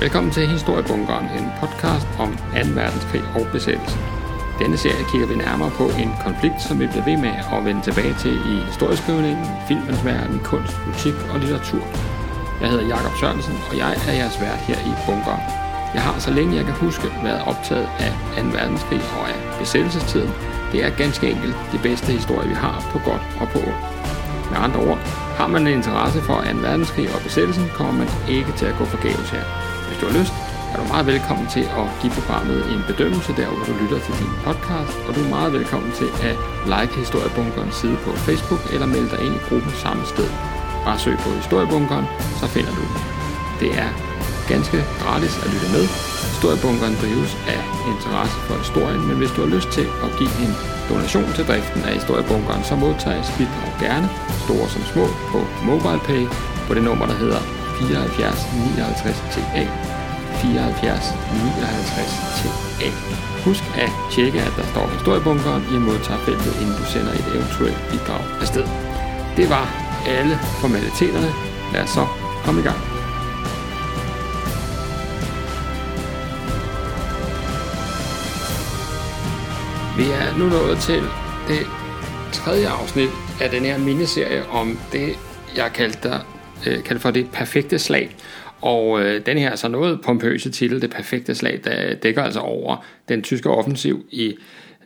Velkommen til Historiebunkeren, en podcast om 2. verdenskrig og besættelse. Denne serie kigger vi nærmere på en konflikt, som vi bliver ved med at vende tilbage til i historieskrivningen, filmens verden, kunst, musik og litteratur. Jeg hedder Jakob Sørensen, og jeg er jeres vært her i Bunkeren. Jeg har, så længe jeg kan huske, været optaget af 2. verdenskrig og af besættelsestiden. Det er ganske enkelt det bedste historie, vi har på godt og på ondt. Med andre ord, har man en interesse for 2. verdenskrig og besættelsen, kommer man ikke til at gå forgæves her. Du har lyst, er du meget velkommen til at give programmet en bedømmelse der, hvor du lytter til din podcast, og du er meget velkommen til at like Historiebunkerens side på Facebook eller melde dig ind i gruppen samme sted. Bare søg på Historiebunkeren, så finder du den. Det er ganske gratis at lytte med. Historiebunkeren drives af interesse for historien, men hvis du har lyst til at give en donation til driften af Historiebunkeren, så modtages bidrag gerne, store som små, på MobilePay på det nummer, der hedder 74 59 TA. 74 59 TA. Husk at tjekke, at der står historiebunkeren i modtagerfeltet, inden du sender et eventuelt bidrag afsted. Det var alle formaliteterne. Lad os så komme i gang. Vi er nu nået til det tredje afsnit af den her miniserie om det, jeg kaldte, øh, kaldt for det perfekte slag. Og øh, den her så noget pompøse titel, det perfekte slag, der dækker altså over den tyske offensiv i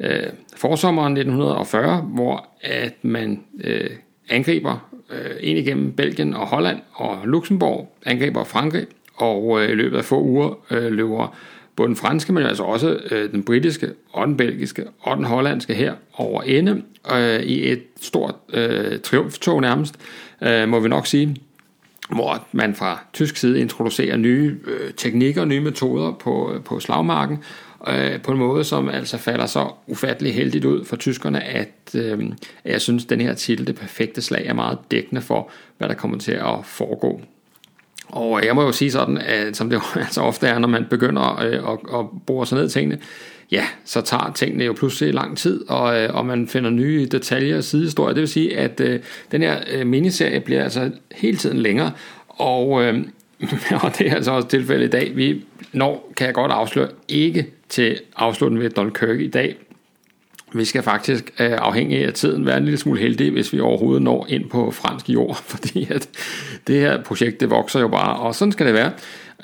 øh, forsommeren 1940, hvor at man øh, angriber øh, ind igennem Belgien og Holland og Luxembourg, angriber Frankrig, og øh, i løbet af få uger øh, løber både den franske, men altså også øh, den britiske og den belgiske og den hollandske her over ende øh, i et stort øh, triumftog nærmest, øh, må vi nok sige, hvor man fra tysk side introducerer nye øh, teknikker, nye metoder på, øh, på slagmarken, øh, på en måde, som altså falder så ufattelig heldigt ud for tyskerne, at øh, jeg synes, den her titel, det perfekte slag, er meget dækkende for, hvad der kommer til at foregå. Og jeg må jo sige sådan, at som det jo altså ofte er, når man begynder øh, at, at bore sig ned i tingene, ja, så tager tingene jo pludselig lang tid, og, øh, og man finder nye detaljer og sidehistorier. Det vil sige, at øh, den her øh, miniserie bliver altså hele tiden længere, og, øh, og det er altså også tilfældet i dag. Vi når, kan jeg godt afsløre, ikke til afslutningen ved Dunkirk i dag. Vi skal faktisk øh, afhængig af tiden være en lille smule heldige, hvis vi overhovedet når ind på fransk jord, fordi at det her projekt, det vokser jo bare, og sådan skal det være.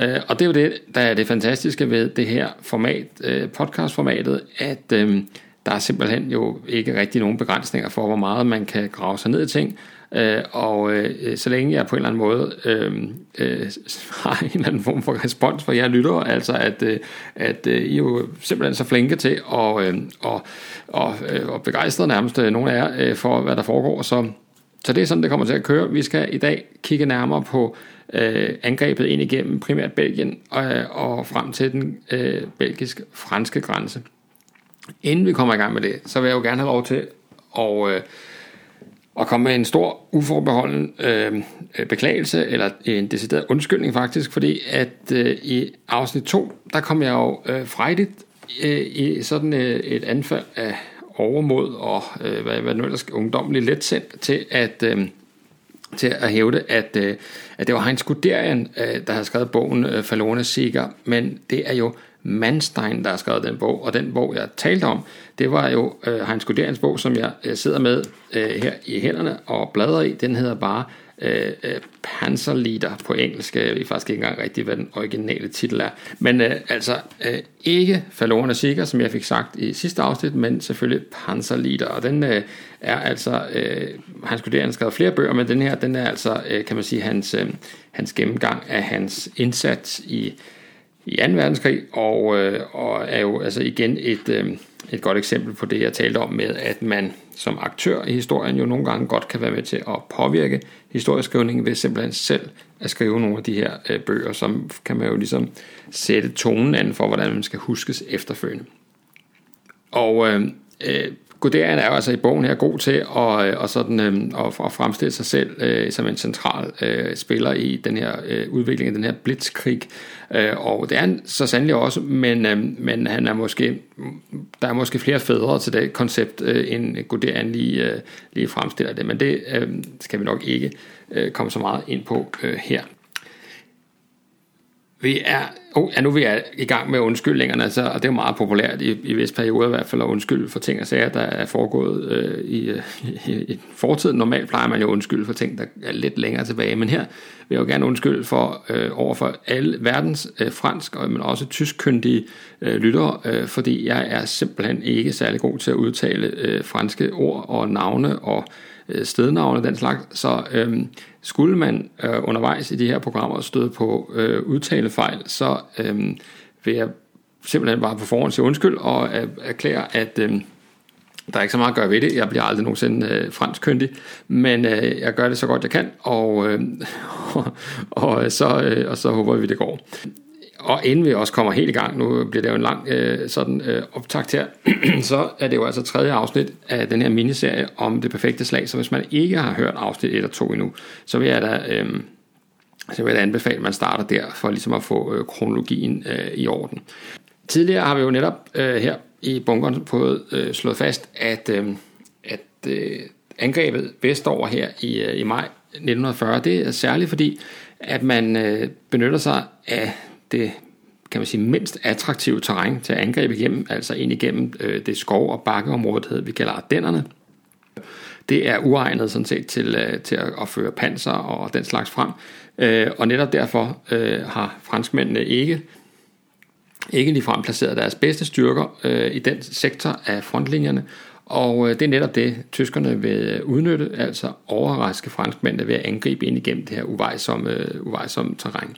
Øh, og det er jo det, der er det fantastiske ved det her format, øh, podcastformatet, at øh, der er simpelthen jo ikke rigtig nogen begrænsninger for, hvor meget man kan grave sig ned i ting. Øh, og øh, så længe jeg på en eller anden måde øh, øh, har en eller anden form for respons for jer lytter, altså at, øh, at øh, I er jo simpelthen så flinke til og, øh, og, og, øh, og begejstrede nærmest øh, nogle af jer øh, for, hvad der foregår, så, så det er sådan, det kommer til at køre. Vi skal i dag kigge nærmere på øh, angrebet ind igennem primært Belgien øh, og frem til den øh, belgisk-franske grænse. Inden vi kommer i gang med det, så vil jeg jo gerne have lov til at, øh, at komme med en stor uforbeholden øh, beklagelse, eller en decideret undskyldning faktisk, fordi at øh, i afsnit 2, der kom jeg jo øh, frejdigt øh, i sådan øh, et anfald af overmod og øh, hvad, hvad nu ellers ungdommelig let til at... Øh, til at hævde, at, øh, at det var Heinz Guderian, øh, der havde skrevet bogen øh, Falone Sikker, men det er jo Manstein, der har skrevet den bog, og den bog, jeg talte om, det var jo øh, Heinz Guderians bog, som jeg øh, sidder med øh, her i hænderne og bladrer i. Den hedder bare øh, øh, Panzerlieder på engelsk. Jeg ved faktisk ikke engang rigtigt, hvad den originale titel er. Men øh, altså øh, ikke Fallon Sikker, som jeg fik sagt i sidste afsnit, men selvfølgelig Panzerlieder. Og den øh, er altså, øh, Hans Guderian skrevet flere bøger, men den her, den er altså, øh, kan man sige, hans, øh, hans gennemgang af hans indsats i i 2. verdenskrig, og, øh, og er jo altså igen et, øh, et godt eksempel på det, jeg talte om med, at man som aktør i historien jo nogle gange godt kan være med til at påvirke historieskrivningen ved simpelthen selv at skrive nogle af de her øh, bøger, som kan man jo ligesom sætte tonen an for, hvordan man skal huskes efterfølgende. Og øh, øh, Guderian er jo altså i bogen her god til at, øh, og sådan, øh, at fremstille sig selv øh, som en central øh, spiller i den her øh, udvikling af den her blitzkrig. Øh, og det er han så sandelig også, men, øh, men han er måske, der er måske flere fædre til det koncept, øh, end Guderian lige, øh, lige fremstiller det. Men det øh, skal vi nok ikke øh, komme så meget ind på øh, her. Vi er, oh, ja, nu er vi i gang med undskyldningerne, altså, og det er jo meget populært i, i vis perioder i hvert fald at undskylde for ting og sager, der er foregået øh, i, øh, i, i fortiden. Normalt plejer man jo at undskylde for ting, der er lidt længere tilbage, men her vil jeg jo gerne undskylde for øh, over for alle verdens øh, fransk, og, men også tyskkyndige øh, lyttere, øh, fordi jeg er simpelthen ikke særlig god til at udtale øh, franske ord og navne og øh, stednavne og den slags, så øh, skulle man øh, undervejs i de her programmer støde på øh, udtalefejl, så øh, vil jeg simpelthen bare på forhånd sige undskyld og øh, erklære, at øh, der er ikke så meget at gøre ved det. Jeg bliver aldrig nogensinde øh, franskkyndig, men øh, jeg gør det så godt jeg kan, og, øh, og, og, øh, så, øh, og så håber vi, det går. Og inden vi også kommer helt i gang, nu bliver det jo en lang øh, sådan øh, optakt her, så er det jo altså tredje afsnit af den her miniserie om det perfekte slag. Så hvis man ikke har hørt afsnit 1 og 2 endnu, så vil jeg da, øh, så vil jeg da anbefale, at man starter der, for ligesom at få øh, kronologien øh, i orden. Tidligere har vi jo netop øh, her i bunkeren fået øh, slået fast, at, øh, at øh, angrebet vestover her i, øh, i maj 1940, det er særligt fordi, at man øh, benytter sig af det kan man sige, mindst attraktive terræn til at angribe igennem, altså ind igennem øh, det skov- og bakkeområde, vi kalder Ardennerne. Det er uegnet sådan set til, øh, til at, at føre panser og den slags frem. Øh, og netop derfor øh, har franskmændene ikke ikke ligefrem placeret deres bedste styrker øh, i den sektor af frontlinjerne, og øh, det er netop det, tyskerne vil øh, udnytte, altså overraske franskmændene ved at angribe ind igennem det her uvejsomme, øh, uvejsomme terræn. Øh,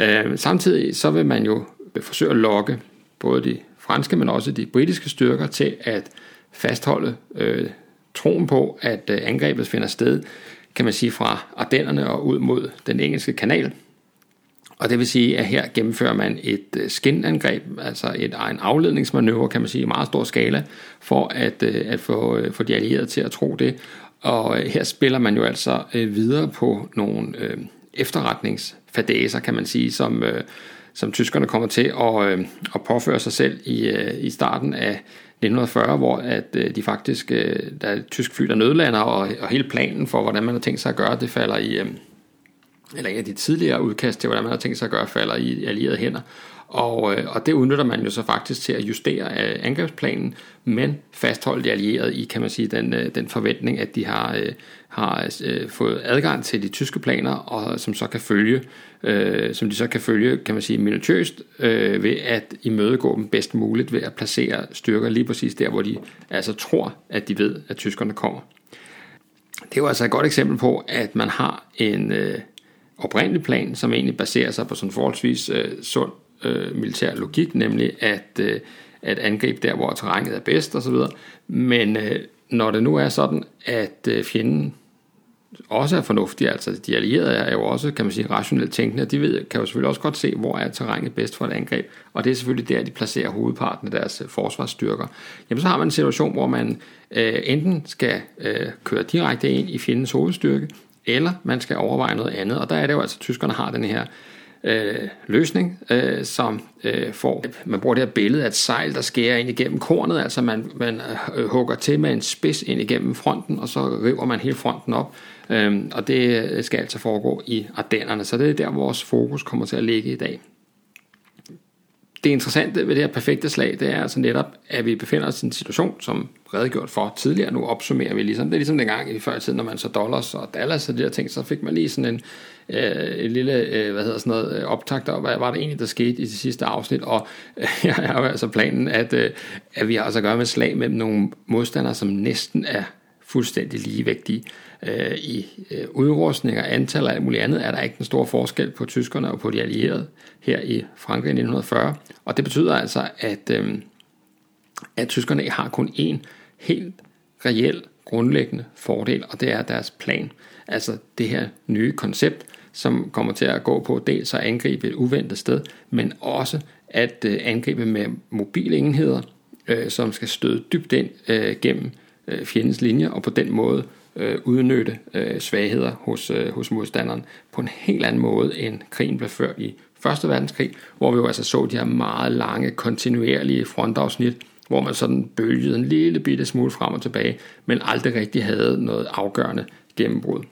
Øh, samtidig så vil man jo forsøge at lokke både de franske, men også de britiske styrker til at fastholde øh, troen på, at øh, angrebet finder sted, kan man sige, fra Ardennerne og ud mod den engelske kanal. Og det vil sige, at her gennemfører man et øh, skinangreb, altså et, en afledningsmanøvre, kan man sige, i meget stor skala, for at, øh, at få, øh, få de allierede til at tro det. Og øh, her spiller man jo altså øh, videre på nogle fadaser, kan man sige, som, øh, som tyskerne kommer til at, øh, at påføre sig selv i, øh, i starten af 1940, hvor at de faktisk, der er tysk fly, der nødlander, og, og hele planen for, hvordan man har tænkt sig at gøre det, falder i, eller en af de tidligere udkast til, hvordan man har tænkt sig at gøre, falder i allierede hænder. Og, øh, og det udnytter man jo så faktisk til at justere øh, angrebsplanen, men fastholde de allierede i, kan man sige, den, øh, den forventning, at de har, har fået adgang til de tyske planer, og som så kan følge, øh, som de så kan følge, kan man sige, minutiøst, øh, ved at imødegå dem bedst muligt ved at placere styrker lige præcis der, hvor de altså tror, at de ved, at tyskerne kommer. Det er jo altså et godt eksempel på, at man har en, øh, oprindelig plan, som egentlig baserer sig på sådan forholdsvis øh, sund øh, militær logik, nemlig at, øh, at angribe der, hvor terrænet er bedst osv. Men øh, når det nu er sådan, at øh, fjenden også er fornuftige. altså de allierede er jo også, kan man sige, rationelt tænkende, de ved, kan jo selvfølgelig også godt se, hvor er terrænet bedst for et angreb, og det er selvfølgelig der, de placerer hovedparten af deres øh, forsvarsstyrker. Jamen så har man en situation, hvor man øh, enten skal øh, køre direkte ind i fjendens hovedstyrke, eller man skal overveje noget andet. Og der er det jo altså, at tyskerne har den her øh, Øh, løsning, øh, som øh, får, man bruger det her billede af et sejl, der skærer ind igennem kornet, altså man, man øh, hugger til med en spids ind igennem fronten, og så river man hele fronten op, øh, og det skal altså foregå i Ardennerne, så det er der, vores fokus kommer til at ligge i dag det interessante ved det her perfekte slag, det er altså netop, at vi befinder os i en situation, som redegjort for tidligere, nu opsummerer vi ligesom, det er ligesom dengang i før tiden, når man så dollars og dollars og de der ting, så fik man lige sådan en, øh, en lille, øh, hvad hedder sådan noget, øh, optakt og hvad var det egentlig, der skete i det sidste afsnit, og øh, jeg har altså planen, at, øh, at vi har altså at gøre med slag mellem nogle modstandere, som næsten er fuldstændig ligevægtige. Øh, I øh, udrustning og antal og alt muligt andet er der ikke den store forskel på tyskerne og på de allierede her i Frankrig i 1940. Og det betyder altså, at, øh, at tyskerne har kun én helt reel grundlæggende fordel, og det er deres plan. Altså det her nye koncept, som kommer til at gå på dels at angribe et uventet sted, men også at øh, angribe med mobile enheder, øh, som skal støde dybt ind øh, gennem Øh, fjendens linje, og på den måde øh, udnytte øh, svagheder hos, øh, hos modstanderen på en helt anden måde, end krigen blev ført i Første Verdenskrig, hvor vi jo altså så de her meget lange, kontinuerlige frontafsnit, hvor man sådan bølgede en lille bitte smule frem og tilbage, men aldrig rigtig havde noget afgørende gennembrud.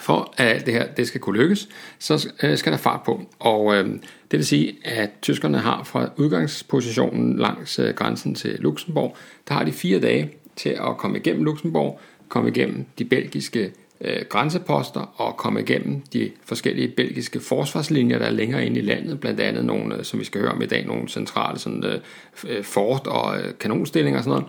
For at det her det skal kunne lykkes, så øh, skal der fart på. Og øh, det vil sige, at tyskerne har fra udgangspositionen langs øh, grænsen til Luxembourg, der har de fire dage til at komme igennem Luxembourg, komme igennem de belgiske øh, grænseposter og komme igennem de forskellige belgiske forsvarslinjer, der er længere inde i landet, blandt andet nogle, øh, som vi skal høre om i dag, nogle centrale sådan, øh, øh fort og øh, kanonstillinger og sådan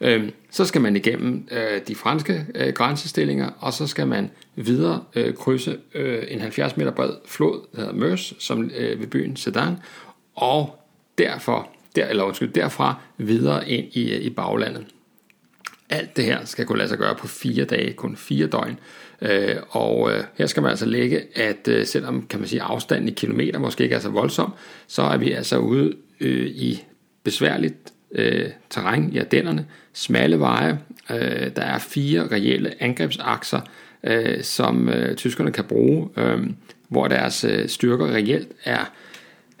noget. Øh, så skal man igennem øh, de franske øh, grænsestillinger, og så skal man videre øh, krydse øh, en 70 meter bred flod, der hedder Meuse, som øh, ved byen Sedan, og derfor, der, eller undskyld, derfra videre ind i, øh, i baglandet. Alt det her skal kunne lade sig gøre på fire dage, kun fire døgn. Øh, og øh, her skal man altså lægge, at øh, selvom kan man sige, afstanden i kilometer måske ikke er så voldsom, så er vi altså ude øh, i besværligt øh, terræn i Ardennerne, smalle veje, øh, der er fire reelle angrebsakser, som tyskerne kan bruge, hvor deres styrker reelt er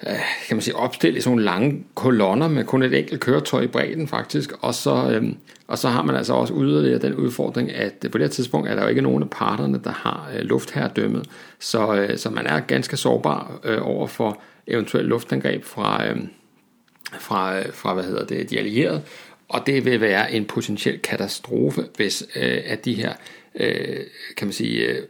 Øh, kan man sige, opstillet i sådan nogle lange kolonner med kun et enkelt køretøj i bredden faktisk, og så, øhm, og så har man altså også yderligere den udfordring, at på det her tidspunkt er der jo ikke nogen af parterne, der har øh, luftherredømmet, så, øh, så man er ganske sårbar øh, over for eventuelt luftangreb fra, øh, fra, øh, fra hvad hedder det, de allierede, og det vil være en potentiel katastrofe, hvis øh, at de her øh, kan man sige, øh,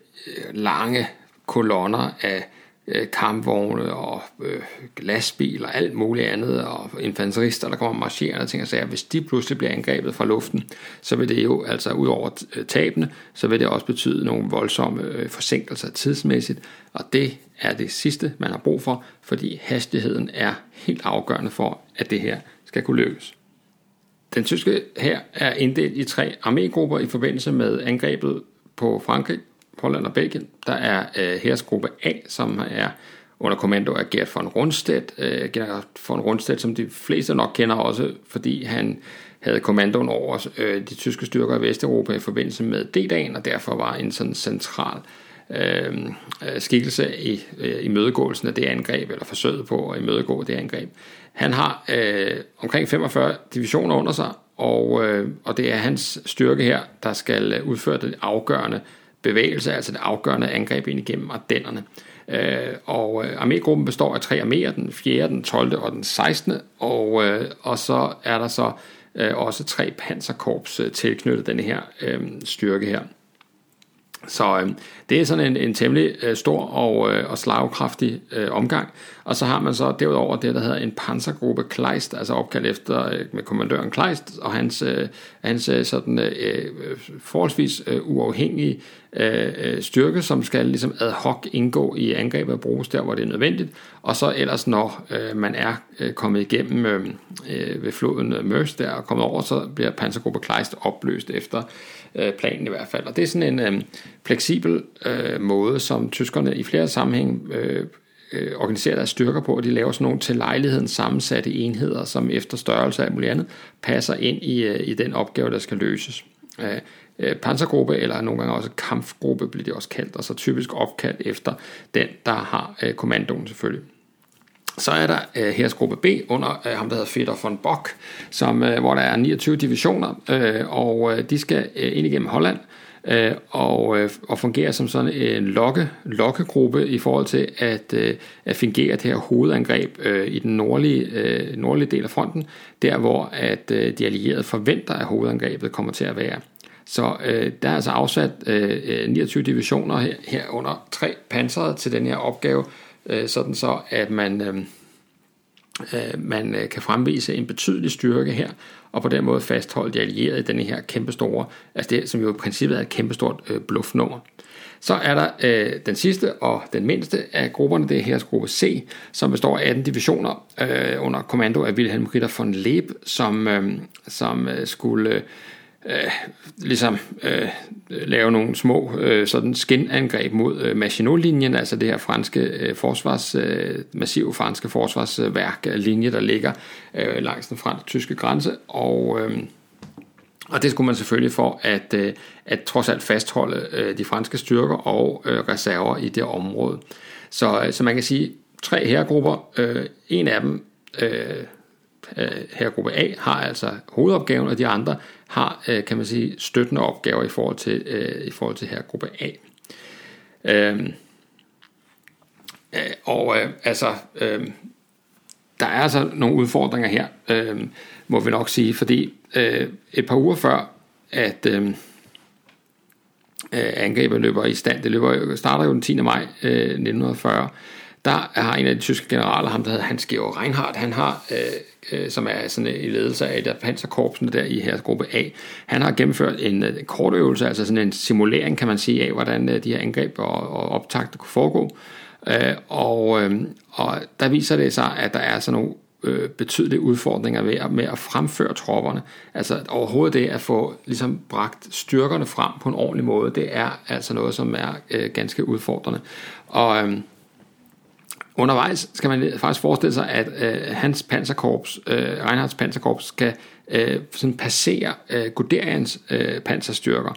lange kolonner af øh, kampvogne og øh, lastbiler og alt muligt andet, og infanterister, der kommer marcherende og ting og sager, hvis de pludselig bliver angrebet fra luften, så vil det jo, altså ud over øh, tabene, så vil det også betyde nogle voldsomme øh, forsinkelser tidsmæssigt, og det er det sidste, man har brug for, fordi hastigheden er helt afgørende for, at det her skal kunne lykkes. Den tyske her er inddelt i tre armégrupper i forbindelse med angrebet på Frankrig. Holland og Belgien. Der er øh, hersgruppe A, som er under kommando af Gert von Rundstedt. Øh, Gert von Rundstedt, som de fleste nok kender også, fordi han havde kommandoen over øh, de tyske styrker i Vesteuropa i forbindelse med D-dagen, og derfor var en sådan central øh, øh skikkelse i øh, imødegåelsen af det angreb, eller forsøget på at imødegå det angreb. Han har øh, omkring 45 divisioner under sig, og, øh, og det er hans styrke her, der skal øh, udføre det afgørende bevægelse, altså det afgørende angreb ind igennem Ardennerne. Øh, og øh, armégruppen består af tre arméer, den 4., den 12. og den 16. Og, øh, og så er der så øh, også tre panserkorps øh, tilknyttet den her øh, styrke her. Så øh, det er sådan en, en temmelig øh, stor og, øh, og slagkraftig øh, omgang. Og så har man så derudover det, der hedder en pansergruppe Kleist, altså opkaldt efter øh, med kommandøren Kleist og hans, øh, hans øh, sådan, øh, øh, forholdsvis øh, uafhængige øh, øh, styrke, som skal ligesom ad hoc indgå i angrebet og bruges der, hvor det er nødvendigt. Og så ellers, når øh, man er øh, kommet igennem øh, ved floden Mørs der og kommet over, så bliver pansergruppe Kleist opløst efter øh, planen i hvert fald. Og det er sådan en øh, fleksibel øh, måde, som tyskerne i flere sammenhæng øh, øh, organiserer deres styrker på, og de laver sådan nogle til lejligheden sammensatte enheder, som efter størrelse af muligt andet, passer ind i, øh, i den opgave, der skal løses. Øh, øh, pansergruppe, eller nogle gange også kampgruppe, bliver det også kaldt, og så typisk opkaldt efter den, der har øh, kommandoen selvfølgelig. Så er der øh, hersgruppe B under øh, ham, der hedder Fedor von Bock, som, øh, hvor der er 29 divisioner, øh, og øh, de skal øh, ind igennem Holland, øh, og, øh, og fungerer som sådan en lokke, lokkegruppe i forhold til at, øh, at fungere det her hovedangreb øh, i den nordlige, øh, nordlige del af fronten, der hvor at øh, de allierede forventer, at hovedangrebet kommer til at være. Så øh, der er altså afsat øh, øh 29 divisioner her, her under tre pansrede til den her opgave, øh, sådan så at man, øh, øh man øh, kan fremvise en betydelig styrke her, og på den måde fastholde de allierede i denne her kæmpestore, altså det som jo i princippet er et kæmpestort øh, bluffnummer. Så er der øh, den sidste og den mindste af grupperne, det er her gruppe C, som består af 18 divisioner øh, under kommando af Wilhelm Ritter von Leeb, som, øh, som øh, skulle øh, ligesom øh, lave nogle små øh, sådan skinangreb mod øh, Maginot-linjen, altså det her franske øh, forsvars, øh, massive franske forsvarsværk øh, linje, der ligger øh, langs den fransk-tyske grænse, og øh, og det skulle man selvfølgelig for at, øh, at trods alt fastholde øh, de franske styrker og øh, reserver i det område. Så, øh, så man kan sige, tre herregrupper, øh, en af dem øh, øh herregruppe A har altså hovedopgaven, og de andre har, øh, kan man sige, støttende opgaver i forhold til, øh, i forhold til her gruppe A. Øhm, øh, og øh, altså, øh, der er altså nogle udfordringer her, øh, må vi nok sige, fordi øh, et par uger før, at øhm, øh, angrebet løber i stand, det løber, starter jo den 10. maj øh, 1940, der har en af de tyske generaler, ham der hedder Hans Georg Reinhardt, han har, øh, øh, som er sådan i ledelse af der panserkorpsene der i her gruppe A, han har gennemført en øh, kort øvelse, altså sådan en simulering, kan man sige, af, hvordan øh, de her angreb og, og optagter kunne foregå. Øh, og, øh, og der viser det sig, at der er sådan nogle øh, betydelige udfordringer ved at, med at fremføre tropperne. Altså overhovedet det at få ligesom bragt styrkerne frem på en ordentlig måde, det er altså noget, som er øh, ganske udfordrende. Og øh, undervejs skal man faktisk forestille sig, at øh, hans panserkorps, øh, Reinhards panserkorps, skal øh, sådan passere øh, Guderians øh, panserstyrker,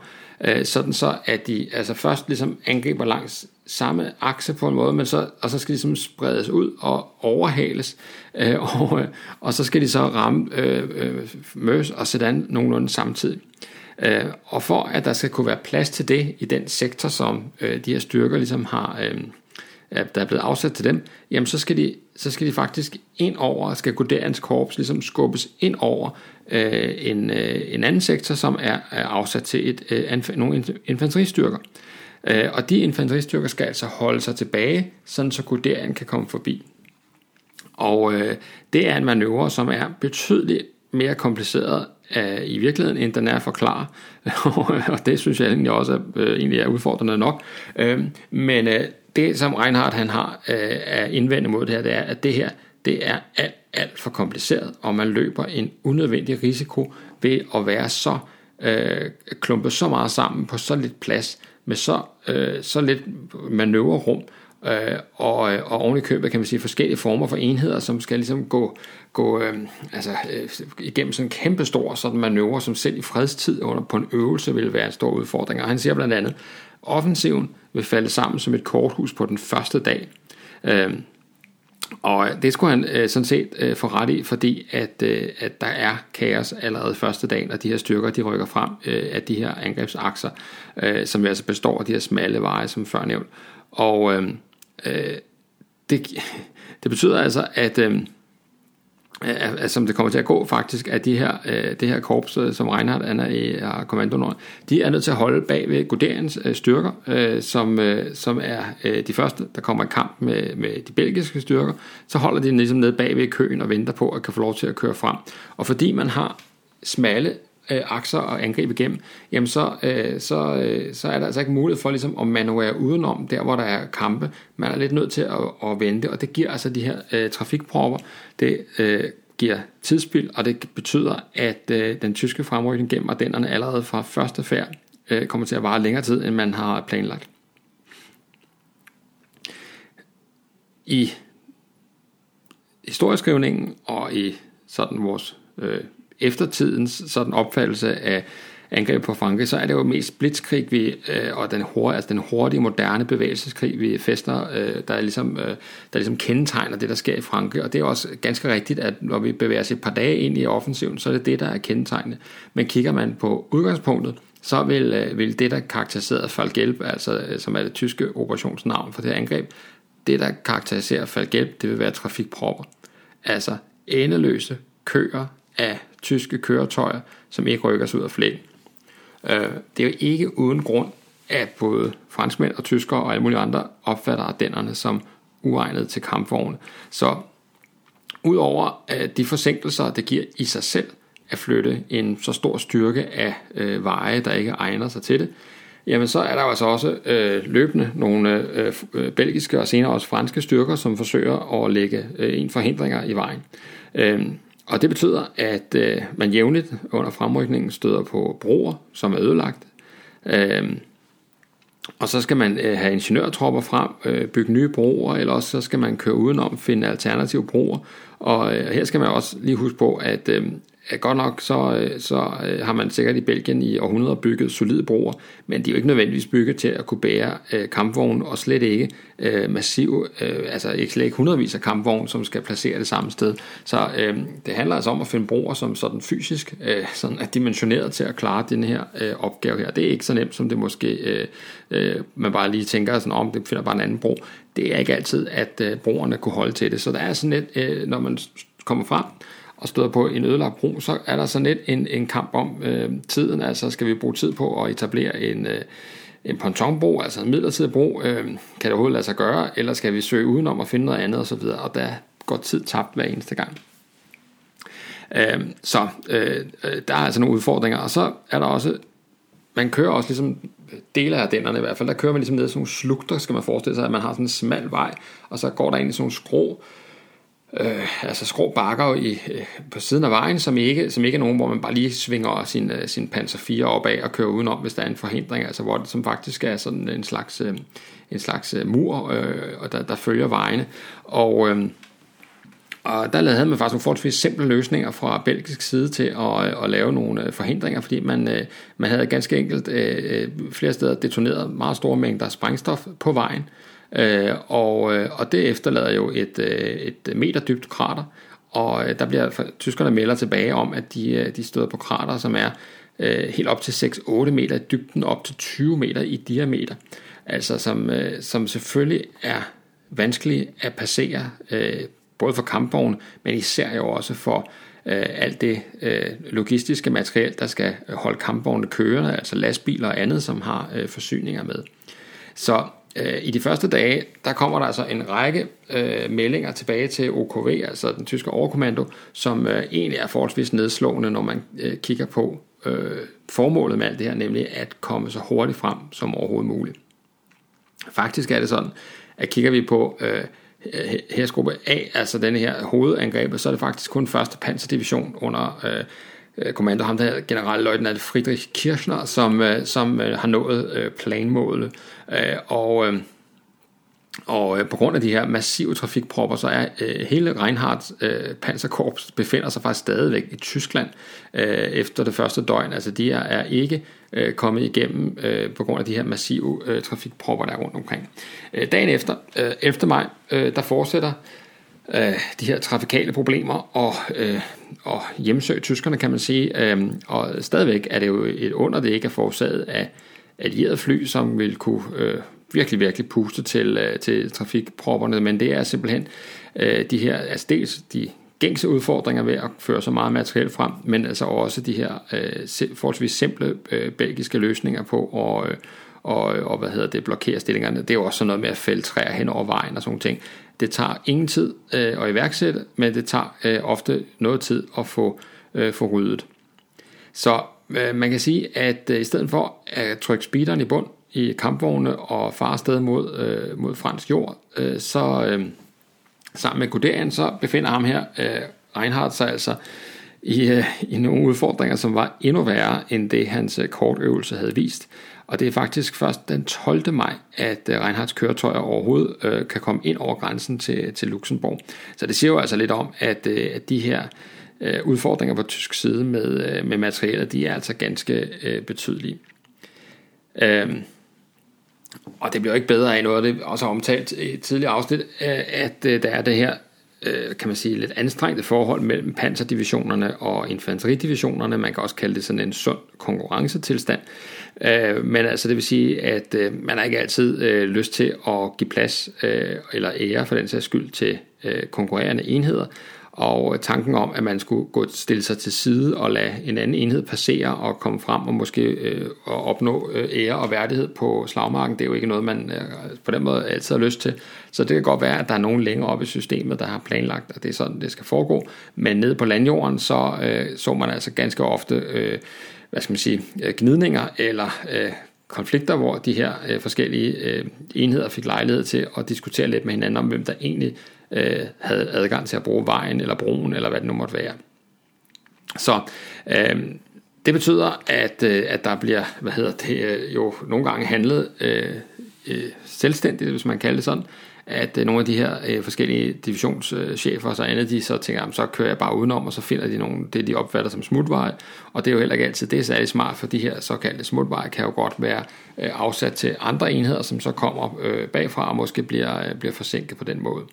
øh, sådan så at de altså først ligesom angriber langs samme akse på en måde, men så, og så skal de ligesom spredes ud og overhales, øh, og, øh, og så skal de så ramme øh, øh, Møs og Sedan nogenlunde samtidig. Øh, og for at der skal kunne være plads til det i den sektor, som øh, de her styrker ligesom har, øh, der er blevet afsat til dem, jamen så skal de, så skal de faktisk ind over, skal Guderians korps ligesom skubbes ind over øh, en, øh, en anden sektor, som er, er afsat til et, øh, nogle infanteristyrker. Øh, og de infanteristyrker skal altså holde sig tilbage, sådan så Guderian kan komme forbi. Og øh, det er en manøvre, som er betydeligt mere kompliceret øh, i virkeligheden, end den er at forklare. og det synes jeg egentlig også er, øh, egentlig er udfordrende nok. Øh, men øh, det, som Reinhardt han har øh, er indvendt mod det her, det er, at det her det er alt, alt for kompliceret, og man løber en unødvendig risiko ved at være så øh, klumpet så meget sammen på så lidt plads, med så, øh, så lidt manøvrerum, øh, og, øh, og oven i købet kan man sige forskellige former for enheder, som skal ligesom gå, gå øh, altså, øh, igennem sådan en kæmpe stor sådan manøvre, som selv i fredstid under på en øvelse vil være en stor udfordring. Og han siger blandt andet, offensiven vil falde sammen som et korthus på den første dag. Øhm, øh, og det skulle han øh, sådan set øh, få ret i, fordi at, øh, at der er kaos allerede første dagen, og de her styrker de rykker frem øh, af de her angrebsakser, øh, som altså består af de her smalle veje, som før nævnt. Og øh, øh, det, det betyder altså, at... Øh, at, som det kommer til at gå faktisk, at de her, øh, det her korps, øh, som Reinhardt er i øh, er kommandoen de er nødt til at holde bag ved Guderians øh, styrker, øh, som, øh, som er øh, de første, der kommer i kamp med, med de belgiske styrker, så holder de ligesom nede bag ved køen og venter på at kan få lov til at køre frem. Og fordi man har smalle øh, akser og angribe igennem, jamen så, øh, så, øh, så er der altså ikke mulighed for ligesom at manøvrere udenom, der hvor der er kampe. Man er lidt nødt til at, at vente, og det giver altså de her øh, trafikpropper, det øh, giver tidsspil, og det betyder, at øh, den tyske fremrykning gennem Ardennerne allerede fra første færd øh, kommer til at vare længere tid, end man har planlagt. I historieskrivningen og i sådan vores øh, eftertidens sådan opfattelse af angreb på Frankrig, så er det jo mest blitzkrig vi, øh, og den, hurtige, altså den hurtige, moderne bevægelseskrig, vi fester, øh, der, er ligesom, øh, der ligesom kendetegner det, der sker i Frankrig. Og det er også ganske rigtigt, at når vi bevæger os et par dage ind i offensiven, så er det det, der er kendetegnende. Men kigger man på udgangspunktet, så vil, øh, vil det, der karakteriserer Falgelb, altså, øh, som er det tyske operationsnavn for det her angreb, det, der karakteriserer Falgelb, det vil være trafikpropper. Altså endeløse køer af tyske køretøjer, som ikke rykker sig ud af flækken. Øh, det er jo ikke uden grund, at både franskmænd og tyskere og alle mulige andre opfatter ardennerne som uegnet til kampvogne. Så udover øh, de forsinkelser, det giver i sig selv at flytte en så stor styrke af øh, veje, der ikke egner sig til det, jamen så er der altså også øh, løbende nogle øh, øh, belgiske og senere også franske styrker, som forsøger at lægge øh, en forhindringer i vejen. Øh, og det betyder, at øh, man jævnligt under fremrykningen støder på broer, som er ødelagt. Øh, og så skal man øh, have ingeniørtropper frem, øh, bygge nye broer, eller også så skal man køre udenom, finde alternative broer. Og øh, her skal man også lige huske på, at, øh, godt nok så, øh, så øh, har man sikkert i Belgien i århundreder bygget solide broer, men de er jo ikke nødvendigvis bygget til at kunne bære øh, kampvogne, og slet ikke øh, øh, altså ikke slet ikke hundredvis af kampvogne, som skal placere det samme sted. Så øh, det handler altså om at finde broer, som sådan fysisk øh, sådan er dimensioneret til at klare den her øh, opgave her. Det er ikke så nemt, som det måske øh, øh, man bare lige tænker sådan om, det finder bare en anden bro. Det er ikke altid, at øh, broerne kunne holde til det. Så der er sådan et, øh, når man kommer frem, og støder på en ødelagt bro, så er der sådan lidt en, en kamp om øh, tiden. Altså skal vi bruge tid på at etablere en, øh, en pontonbro, altså en midlertidig bro, øh, kan det overhovedet lade sig gøre, eller skal vi søge udenom og finde noget andet osv., og der går tid tabt hver eneste gang. Øh, så øh, øh, der er altså nogle udfordringer, og så er der også, man kører også ligesom dele af dennerne i hvert fald, der kører man ligesom ned i sådan nogle slugter, skal man forestille sig, at man har sådan en smal vej, og så går der ind i sådan nogle skrå, øh, altså skrå bakker i, øh, på siden af vejen, som ikke, som ikke er nogen, hvor man bare lige svinger sin, øh, sin Panzer 4 opad og kører udenom, hvis der er en forhindring, altså hvor det som faktisk er sådan en slags, øh, en slags øh, mur, øh, og der, der følger vejene. Og, øh, og der havde man faktisk nogle forholdsvis simple løsninger fra belgisk side til at, øh, at lave nogle øh, forhindringer, fordi man, øh, man havde ganske enkelt øh, øh, flere steder detoneret meget store mængder sprængstof på vejen, Øh, og, øh, og det efterlader jo et, øh, et meter dybt krater, og øh, der bliver tyskerne melder tilbage om, at de, øh, de støder på krater, som er øh, helt op til 6-8 meter i dybden, op til 20 meter i diameter. Altså som, øh, som selvfølgelig er vanskelige at passere, øh, både for kampvognen, men især jo også for øh, alt det øh, logistiske materiel, der skal holde kampvognene kørende, altså lastbiler og andet, som har øh, forsyninger med. Så Øh, I de første dage, der kommer der altså en række øh, meldinger tilbage til OKV, altså den tyske overkommando, som øh, egentlig er forholdsvis nedslående, når man øh, kigger på øh, formålet med alt det her, nemlig at komme så hurtigt frem som overhovedet muligt. Faktisk er det sådan, at kigger vi på øh, hersgruppe A, altså denne her hovedangrebet, så er det faktisk kun første panserdivision under øh, øh, kommando, ham der generalløjtnant Friedrich Kirchner, som, øh, som øh, har nået øh, planmålet. Øh, og øh, og øh, på grund af de her massive trafikpropper, så er øh, hele Reinhardts øh, panserkorps befinder sig faktisk stadigvæk i Tyskland øh, efter det første døgn. Altså de er, er ikke øh, kommet igennem øh, på grund af de her massive øh, trafikpropper, der er rundt omkring. Øh, dagen efter, øh, 11. maj, øh, der fortsætter øh, Øh, de her trafikale problemer og, øh, og hjemsøg tyskerne, kan man sige. Øh, og stadigvæk er det jo et under, det ikke er forårsaget af allierede fly, som vil kunne øh, virkelig, virkelig puste til, øh, til trafikpropperne, men det er simpelthen øh, de her, altså dels de gængse udfordringer ved at føre så meget materiel frem, men altså også de her øh, forholdsvis simple øh, belgiske løsninger på at, øh, og, og hvad hedder det, blokere stillingerne. Det er jo også sådan noget med at fælde træer hen over vejen og sådan ting. Det tager ingen tid øh, at iværksætte, men det tager øh, ofte noget tid at få, øh, få ryddet. Så øh, man kan sige, at øh, i stedet for at trykke speederen i bund i kampvogne og fare afsted mod, øh, mod fransk jord, øh, så øh, sammen med Guderian, så befinder ham her, øh, Reinhardt sig altså i, øh, i nogle udfordringer, som var endnu værre end det, hans øh, kortøvelse havde vist. Og det er faktisk først den 12. maj, at øh, Reinhards køretøjer overhovedet øh, kan komme ind over grænsen til, til Luxembourg. Så det siger jo altså lidt om, at, øh, at de her øh, udfordringer på tysk side med, øh, med materialer, de er altså ganske øh, betydelige. Øhm, og det bliver ikke bedre af noget det, også omtalt i et tidligere afsnit, øh, at øh, der er det her øh, kan man sige, lidt anstrengte forhold mellem panserdivisionerne og infanteridivisionerne. Man kan også kalde det sådan en sund konkurrencetilstand. Øh, men altså det vil sige, at øh, man har ikke altid øh, lyst til at give plads øh, eller ære for den sags skyld til øh, konkurrerende enheder. Og tanken om, at man skulle gå stille sig til side og lade en anden enhed passere og komme frem og måske øh, og opnå øh, ære og værdighed på slagmarken, det er jo ikke noget, man øh, på den måde altid har lyst til. Så det kan godt være, at der er nogen længere oppe i systemet, der har planlagt, at det er sådan, det skal foregå. Men nede på landjorden, så øh, så man altså ganske ofte øh, hvad skal man sige, øh, gnidninger eller øh, konflikter, hvor de her øh, forskellige øh, enheder fik lejlighed til at diskutere lidt med hinanden om, hvem der egentlig øh, havde adgang til at bruge vejen eller broen, eller hvad det nu måtte være. Så øh, det betyder, at, øh, at der bliver, hvad hedder det, øh, jo nogle gange handlet øh, øh, selvstændigt, hvis man kalder det sådan, at øh, nogle af de her øh, forskellige divisionschefer og så andet, de så tænker, jamen, så kører jeg bare udenom, og så finder de nogle, det de opfatter som smutveje, og det er jo heller ikke altid det er særlig smart, for de her såkaldte smutveje kan jo godt være øh, afsat til andre enheder, som så kommer øh, bagfra og måske bliver, øh, bliver forsinket på den måde.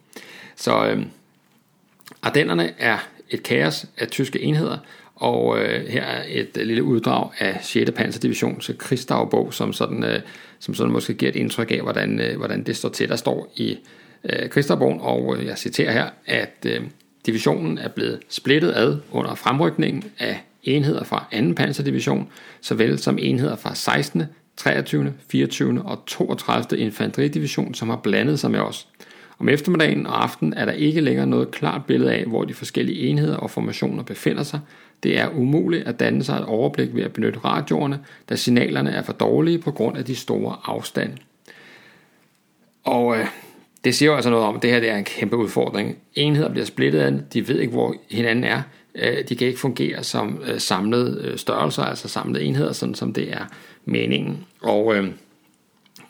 Så øh, Ardennerne er et kaos af tyske enheder, og øh, her er et lille uddrag af 6. panserdivisions krigsdagbog, som sådan, øh, som sådan måske giver et indtryk af, hvordan, øh, hvordan det står til. Der står i øh, krigsdagbogen, og øh, jeg citerer her, at øh, divisionen er blevet splittet ad under fremrykningen af enheder fra 2. panserdivision, såvel som enheder fra 16., 23., 24. og 32. infanteridivision, som har blandet sig med os. Om eftermiddagen og aftenen er der ikke længere noget klart billede af, hvor de forskellige enheder og formationer befinder sig. Det er umuligt at danne sig et overblik ved at benytte radioerne, da signalerne er for dårlige på grund af de store afstande. Og øh, det siger jo altså noget om, at det her det er en kæmpe udfordring. Enheder bliver splittet af, de ved ikke, hvor hinanden er. Øh, de kan ikke fungere som øh, samlede øh, størrelser, altså samlede enheder, sådan som det er meningen. Og øh,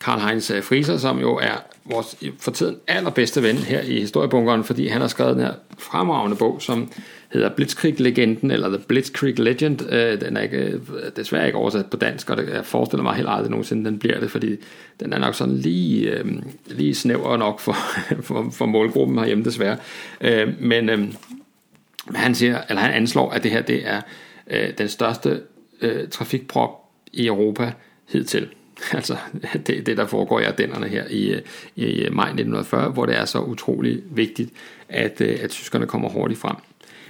Karl Heinz øh, Frieser, som jo er vores for tiden allerbedste ven her i historiebunkeren, fordi han har skrevet den her fremragende bog, som hedder Blitzkrieg-legenden, eller The Blitzkrieg Legend. Øh, den er ikke, øh, desværre ikke oversat på dansk, og det, jeg forestiller mig helt aldrig nogensinde, den bliver det, fordi den er nok sådan lige, lige snæver nok for, for, for målgruppen herhjemme desværre. Men han siger, eller han anslår, at det her det er den største trafikprop i Europa hidtil. Altså det, det der foregår i Ardennerne her i, i maj 1940, hvor det er så utrolig vigtigt, at, øh, at tyskerne kommer hurtigt frem.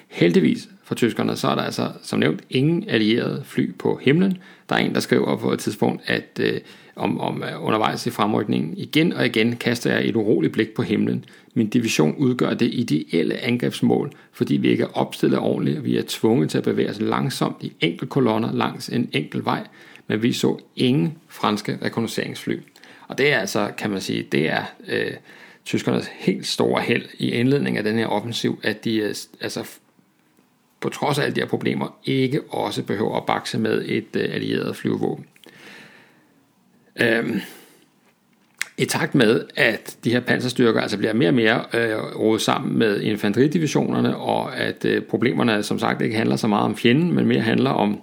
Heldigvis for tyskerne, så er der altså som nævnt ingen allierede fly på himlen. Der er en, der skriver på et tidspunkt, at øh, om, om øh, undervejs i fremrykningen igen og igen kaster jeg et uroligt blik på himlen. Min division udgør det ideelle angrebsmål, fordi vi ikke er opstillet ordentligt, og vi er tvunget til at bevæge os langsomt i enkel kolonner langs en enkel vej, men vi så ingen franske rekognosceringsfly. Og det er altså, kan man sige, det er øh, tyskernes helt store held i indledningen af den her offensiv, at de øh, altså på trods af alle de her problemer, ikke også behøver at bakse med et øh, allieret flyvevåben. Øhm, I takt med, at de her panserstyrker altså bliver mere og mere øh, rodet sammen med infanteridivisionerne, og at øh, problemerne som sagt ikke handler så meget om fjenden, men mere handler om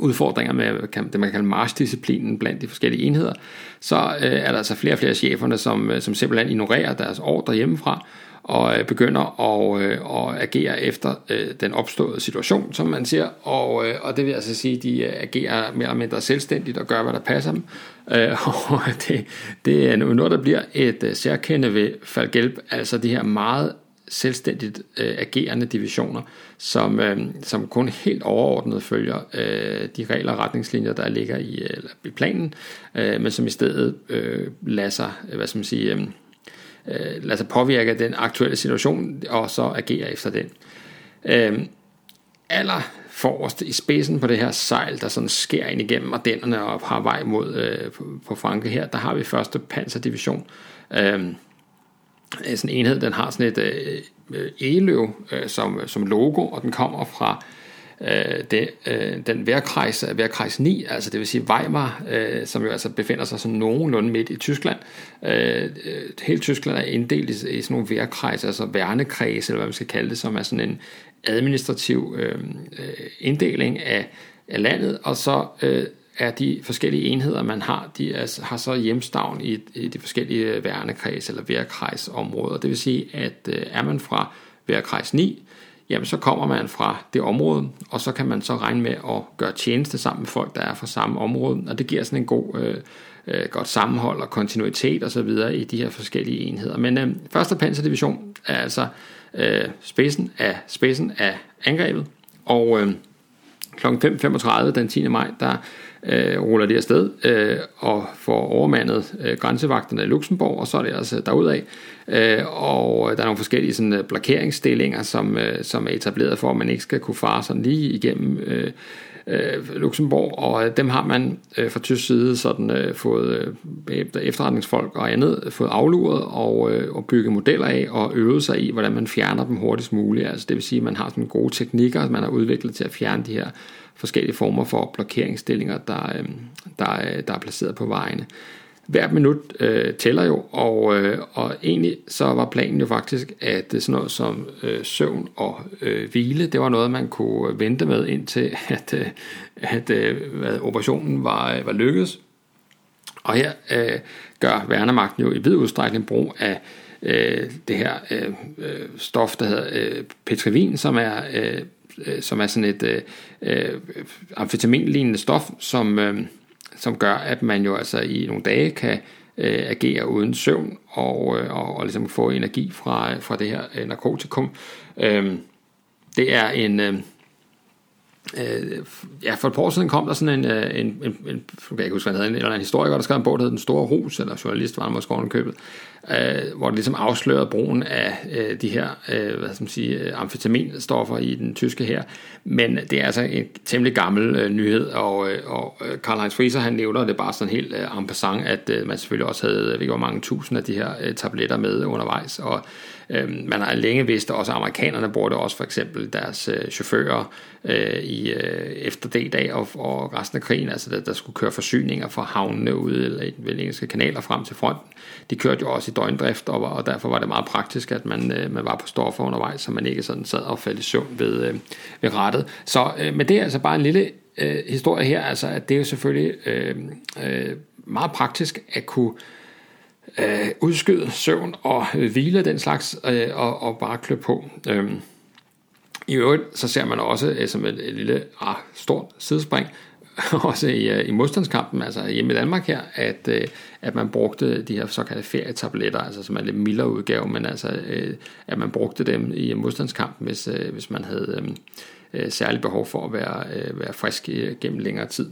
udfordringer med det, man kan kalde marchdisciplinen blandt de forskellige enheder, så øh, er der altså flere og flere cheferne, som, øh, som simpelthen ignorerer deres ordre hjemmefra, og øh, begynder at, øh, at agere efter øh, den opståede situation, som man siger, og, øh, og det vil altså sige, at de øh, agerer mere eller mindre selvstændigt og gør, hvad der passer dem. Og det, det er noget, der bliver et særkende ved Falgelb, altså de her meget selvstændigt øh, agerende divisioner, som, øh, som kun helt overordnet følger øh, de regler og retningslinjer, der ligger i, øh, eller i planen, øh, men som i stedet øh, lader sig, øh, hvad skal man sige, øh, øh, lader sig påvirke af den aktuelle situation, og så agere efter den. Øh, aller forrest i spidsen på det her sejl, der sådan sker ind igennem Ardennerne og har vej mod øh, på, på Franke her, der har vi første panserdivision. Øh, Øh, sådan en enhed, den har sådan et øh, øh eløv øh, som, som logo, og den kommer fra øh, det, øh, den værkrejs, øh, værkrejs 9, altså det vil sige Weimar, øh, som jo altså befinder sig sådan nogenlunde midt i Tyskland. Øh, helt Tyskland er inddelt i, i sådan nogle værkrejs, altså værnekreds, eller hvad man skal kalde det, som er sådan en administrativ øh, inddeling af, af landet, og så øh, er de forskellige enheder, man har, de er, har så hjemstavn i, i de forskellige øh, værnekreds eller værkredsområder. Det vil sige, at øh, er man fra værkreds 9, jamen så kommer man fra det område, og så kan man så regne med at gøre tjeneste sammen med folk, der er fra samme område, og det giver sådan en god, øh, øh, godt sammenhold og kontinuitet osv. i de her forskellige enheder. Men øh, første panserdivision er altså øh, spidsen af, spidsen af angrebet, og øh, kl. 5.35 den 10. maj, der øh, ruller de afsted øh, og får overmandet øh, grænsevagterne i Luxembourg, og så er det altså derudad. Øh, og der er nogle forskellige sådan, øh, blokeringsstillinger, som, øh, som er etableret for, at man ikke skal kunne fare sådan lige igennem øh, øh, Luxembourg, og øh, dem har man øh, fra tysk side sådan øh, fået øh, efterretningsfolk og andet fået afluret og, øh, og bygget modeller af og øvet sig i, hvordan man fjerner dem hurtigst muligt. Altså det vil sige, at man har sådan gode teknikker, man har udviklet til at fjerne de her forskellige former for blokeringsstillinger, der, øh, der, øh, der er placeret på vejene hvert minut øh, tæller jo, og, øh, og egentlig så var planen jo faktisk, at sådan noget som øh, søvn og øh, hvile, det var noget, man kunne vente med indtil, at, øh, at øh, hvad, operationen var, øh, var lykkedes. Og her øh, gør værnemagten jo i vid udstrækning brug af øh, det her øh, øh, stof, der hedder øh, petrivin, som er, øh, øh, som er sådan et øh, øh, amfetaminlignende stof, som, øh, som gør, at man jo altså i nogle dage kan øh, agere uden søvn og, øh, og, og ligesom få energi fra, fra det her øh, narkotikum. Øh, det er en... Øh, Øh, ja, for et par år siden kom der sådan en, øh, en, en, en jeg kan ikke huske, hvad en, eller en historiker, der skrev en bog, der hed Den Store Rus, eller journalist var han måske købet, øh, hvor det ligesom afslørede brugen af øh, de her øh, hvad skal man sige, øh, amfetaminstoffer i den tyske her. Men det er altså en temmelig gammel øh, nyhed, og, øh, og øh, Karl-Heinz Frieser, han nævner det bare sådan helt øh, en passant, at øh, man selvfølgelig også havde, jeg ved ikke hvor mange tusind af de her øh, tabletter med undervejs, og Øh, man har længe vidst, at også amerikanerne brugte også for eksempel deres øh, chauffører øh, i øh, efter D-dag og, og resten af krigen, altså der, der skulle køre forsyninger fra havnene ude eller i den engelske kanaler frem til fronten. De kørte jo også i døgndrift, og, og derfor var det meget praktisk, at man, øh, man var på stoffer undervejs, så man ikke sådan sad og faldt i søvn ved, øh, ved rettet. Så, øh, men det er altså bare en lille øh, historie her, altså at det er jo selvfølgelig øh, øh, meget praktisk at kunne øh, Øh, udskyde søvn og øh, hvile den slags, øh, og, og bare klø på. Øh, I øvrigt så ser man også øh, som et, et lille ah, stort sidespring, også i, øh, i modstandskampen, altså hjemme i Danmark her, at, øh, at man brugte de her såkaldte ferietabletter, altså som er lidt mildere udgave, men altså at man brugte dem i modstandskampen, hvis, hvis man havde øhm, øh, særligt behov for at være, være frisk gennem længere tid.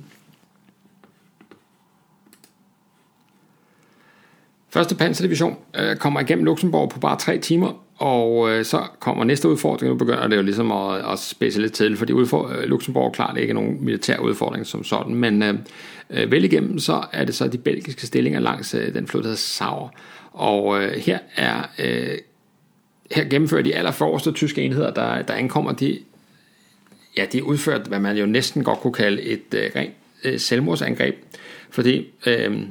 Første panserdivision øh, kommer igennem Luxembourg på bare tre timer, og øh, så kommer næste udfordring. Nu begynder det jo ligesom at, at spidse lidt til, fordi udfor, øh, Luxembourg klart ikke nogen militær udfordring som sådan, men øh, øh, vel igennem så er det så de belgiske stillinger langs øh, den flod, der hedder Sauer. Og øh, her er øh, her gennemfører de allerforreste tyske enheder, der, der ankommer, de, ja, de udført, hvad man jo næsten godt kunne kalde et øh, rent øh, selvmordsangreb, fordi øh,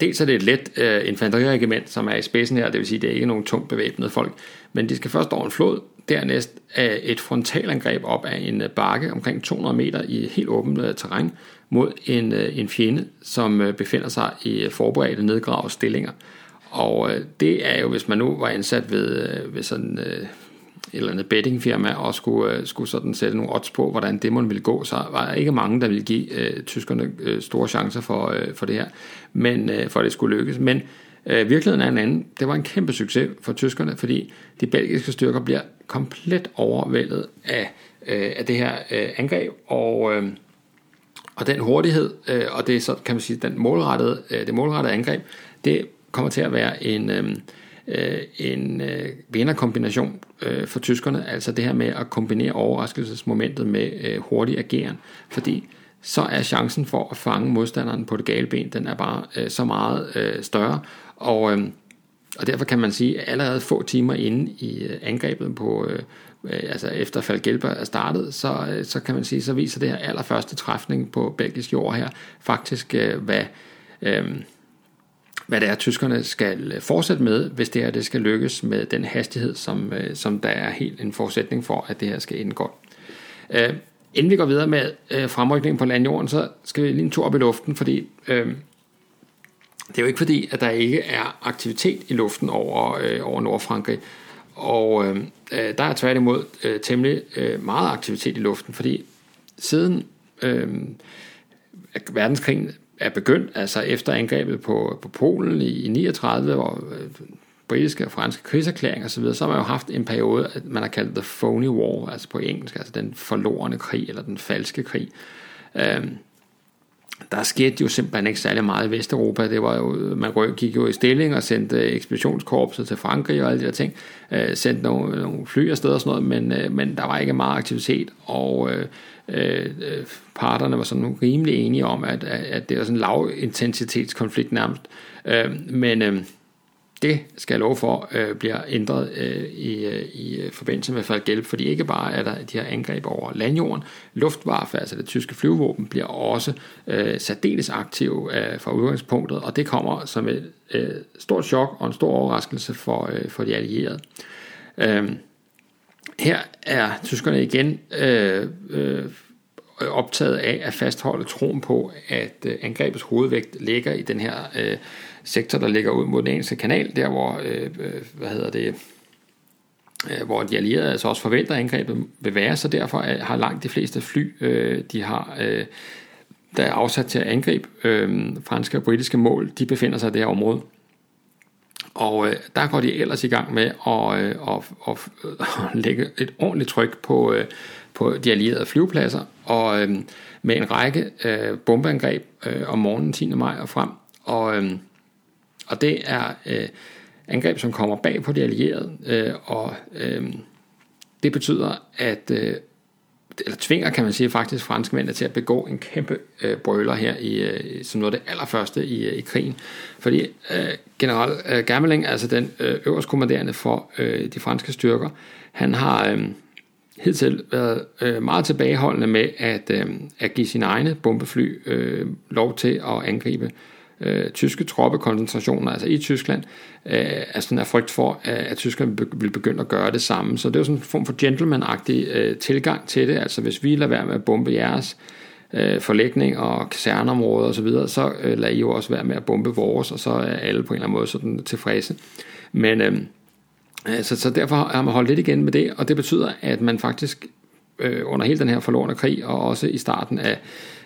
dels er det et let øh, infanteriregiment, som er i spidsen her, det vil sige, det er ikke nogen tungt bevæbnede folk, men de skal først over en flod, dernæst er et frontalangreb op af en øh, bakke omkring 200 meter i helt åbent øh, terræn mod en, øh, en fjende, som øh, befinder sig i øh, forberedte nedgravede stillinger. Og øh, det er jo, hvis man nu var ansat ved, øh, ved sådan øh, eller andet bettingfirma og skulle, øh, skulle sådan sætte nogle odds på, hvordan det måtte ville gå, så var der ikke mange, der ville give øh, tyskerne øh, store chancer for, øh, for det her, men øh, for at det skulle lykkes. Men øh, virkeligheden er en anden. Det var en kæmpe succes for tyskerne, fordi de belgiske styrker bliver komplet overvældet af, øh, af det her øh, angreb, og, øh, og den hurtighed, øh, og det er så, kan man sige, den målrettede, øh, det målrettede angreb, det kommer til at være en... Øh, øh, en øh, vinderkombination øh, for tyskerne, altså det her med at kombinere overraskelsesmomentet med øh, hurtig ageren, fordi så er chancen for at fange modstanderen på det gale ben, den er bare øh, så meget øh, større, og, øh, og derfor kan man sige, at allerede få timer inde i øh, angrebet på, øh, øh altså efter Falgelber er startet, så, øh, så kan man sige, så viser det her allerførste træfning på belgisk jord her, faktisk øh, hvad, øh, hvad det er, tyskerne skal øh, fortsætte med, hvis det her det skal lykkes med den hastighed, som, øh, som der er helt en forudsætning for, at det her skal indgå. Øh, inden vi går videre med øh, fremrykningen på landjorden, så skal vi lige en tur op i luften, fordi øh, det er jo ikke fordi, at der ikke er aktivitet i luften over, øh, over Nordfrankrig. Og øh, øh der er tværtimod øh, temmelig øh, meget aktivitet i luften, fordi siden øh, verdenskrigen er begyndt, altså efter angrebet på, på Polen i, i 39, hvor øh, britiske og franske krigserklæringer osv., så har man jo haft en periode, at man har kaldt the phony war, altså på engelsk, altså den forlorende krig, eller den falske krig. Øhm, der skete jo simpelthen ikke særlig meget i Vesteuropa. Det var jo, man gik jo i stilling og sendte ekspeditionskorpset til Frankrig og alle de der ting. Øh, sendte nogle, nogle fly afsted og sådan noget, men, øh, men der var ikke meget aktivitet, og øh, øh, parterne var sådan rimelig enige om, at, at det var sådan en lav intensitetskonflikt nærmest. Øh, men øh, det skal jeg love for, øh, bliver ændret øh, i, øh, i øh, forbindelse med Falgelb, fordi ikke bare er der de her angreb over landjorden, Luftwaffe, altså det tyske flyvevåben, bliver også øh, særdeles aktiv øh, fra udgangspunktet, og det kommer som et øh, stort chok og en stor overraskelse for, øh, for de allierede. Øh, her er tyskerne igen øh, øh, optaget af at fastholde troen på, at øh, angrebets hovedvægt ligger i den her øh, sektor, der ligger ud mod den engelske kanal, der hvor, øh, øh, hvad hedder det, øh, hvor de allierede altså også forventer, at angrebet vil være, så derfor øh, har langt de fleste fly, øh, de har, øh, der er afsat til at angribe øh, franske og britiske mål, de befinder sig i det her område. Og øh, der går de ellers i gang med at, øh, at, at, at lægge et ordentligt tryk på, øh, på de allierede flyvepladser, og øh, med en række øh, bombeangreb øh, om morgenen 10. maj og frem. Og, øh, og det er øh, angreb, som kommer bag på de allierede, øh, og øh, det betyder, at øh, eller tvinger, kan man sige, faktisk franskmændene til at begå en kæmpe øh, brøler her i, øh, som noget af det allerførste i, øh, i krigen. Fordi øh, general øh, Gameling, altså den øh, øverste kommanderende for øh, de franske styrker, han har øh, hidtil været øh, meget tilbageholdende med at, øh, at give sine egne bombefly øh, lov til at angribe øh, tyske troppekoncentrationer, altså i Tyskland, øh, altså sådan en frygt for, at, at tyskerne vil begynde at gøre det samme. Så det er jo sådan en form for gentleman-agtig øh, tilgang til det. Altså hvis vi lader være med at bombe jeres øh, forlægning og kaserneområder osv., så, videre, så øh, lader I jo også være med at bombe vores, og så er alle på en eller anden måde sådan tilfredse. Men øh, øh så, så derfor har man holdt lidt igen med det, og det betyder, at man faktisk øh, under hele den her forlorene krig, og også i starten af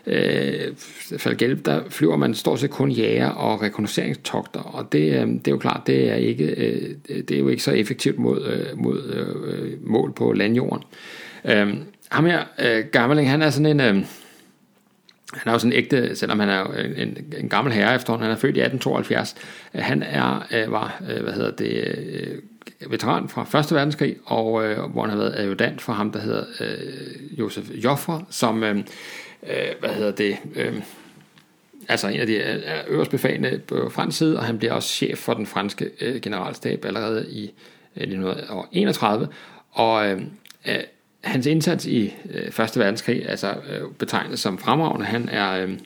øh, Falgelb, der flyver man stort set kun jæger og rekognosceringstogter, og det, øh, det er jo klart, det er, ikke, øh, det er jo ikke så effektivt mod, øh, mod øh, mål på landjorden. Øh, ham her, øh, Gammeling, han er sådan en... Øh, han er jo sådan en ægte, selvom han er en, en, en gammel herre efterhånden, han er født i 1872. Øh, han er, øh, var, øh, hvad hedder det, øh, veteran fra 1. verdenskrig, og øh, hvor han har været adjudant for ham, der hedder øh, Josef Joffre, som, øh, Øh, hvad hedder det, øh, altså en af de øh, øverst befalende på fransk side, og han bliver også chef for den franske øh, generalstab allerede i øh, 1931, og øh, øh, hans indsats i øh, Første verdenskrig, altså øh, betegnet som fremragende, han er... Øh,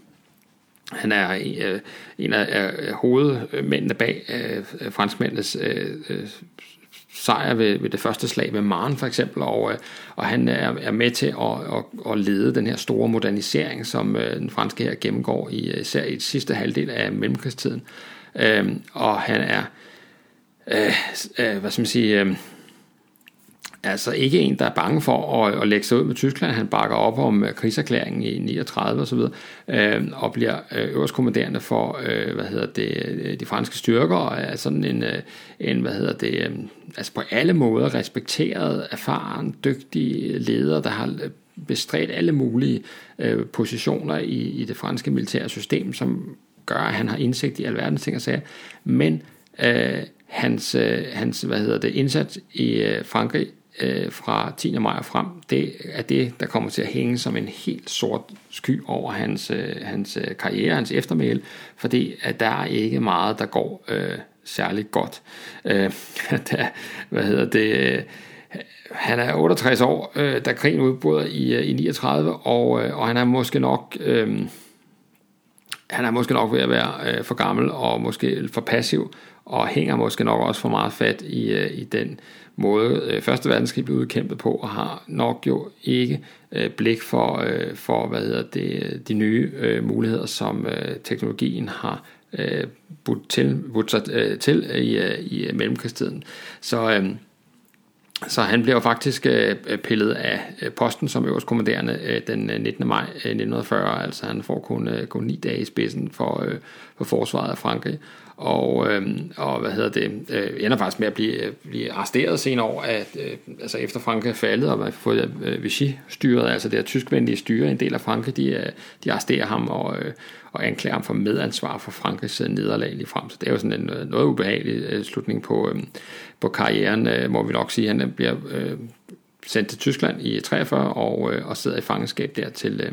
han er øh, en af hovedmændene bag øh, franskmændenes øh, sejr ved, ved det første slag ved Maren for eksempel, og, øh, og han er, er med til at, at, at lede den her store modernisering, som øh, den franske her gennemgår i øh, især i sidste halvdel af mellemkrigstiden. Øhm, og han er, øh, øh, hvad skal man sige, øh, altså ikke en, der er bange for at, at lægge sig ud med Tyskland. Han bakker op om øh, krigserklæringen i 39 og så videre, øh, og bliver øh, øverstkommanderende for, øh, hvad hedder det, øh, de franske styrker, og er sådan en, en hvad hedder det, øh, altså på alle måder respekteret, erfaren, dygtig leder, der har bestrædt alle mulige øh, positioner i, i det franske militære system, som gør, at han har indsigt i alverdens ting og sager, men øh, hans, øh, hans hvad hedder det, indsats i øh, Frankrig øh, fra 10. maj og frem, det er det, der kommer til at hænge som en helt sort sky over hans, øh, hans øh, karriere, hans eftermæle, fordi at der er ikke meget, der går øh, særligt godt. Øh, der, hvad hedder det? Øh, han er 68 år, øh, da krigen udbryder i, øh, i 39, og, øh, og han er måske nok... Øh, han er måske nok ved at være øh, for gammel og måske for passiv, og hænger måske nok også for meget fat i, øh, i den måde øh, Første Verdenskrig blev udkæmpet på, og har nok jo ikke øh, blik for, øh, for hvad hedder det, de nye øh, muligheder, som øh, teknologien har øh, budt til, budt sig, øh, til i, øh, i mellemkrigstiden. Så øh, så han blev faktisk øh, pillet af øh, posten som øverstkommanderende øh, den øh, 19. maj øh, 1940, altså han får kun, kun ni dage i spidsen for, for forsvaret af Frankrig og, øh, og hvad hedder det, øh, ender faktisk med at blive, øh, blive arresteret senere år, at, øh, altså efter Frankrig er faldet, og man har fået øh, Vichy-styret, altså det er tyskvenlige styre, en del af Frankrig, de, øh, de arresterer ham og, øh, og anklager ham for medansvar for Frankrigs øh, nederlag lige frem. Så det er jo sådan en noget, noget ubehagelig øh, slutning på, øh, på karrieren, øh, må vi nok sige. Han bliver øh, sendt til Tyskland i 43 og, øh, og sidder i fangenskab der til, øh,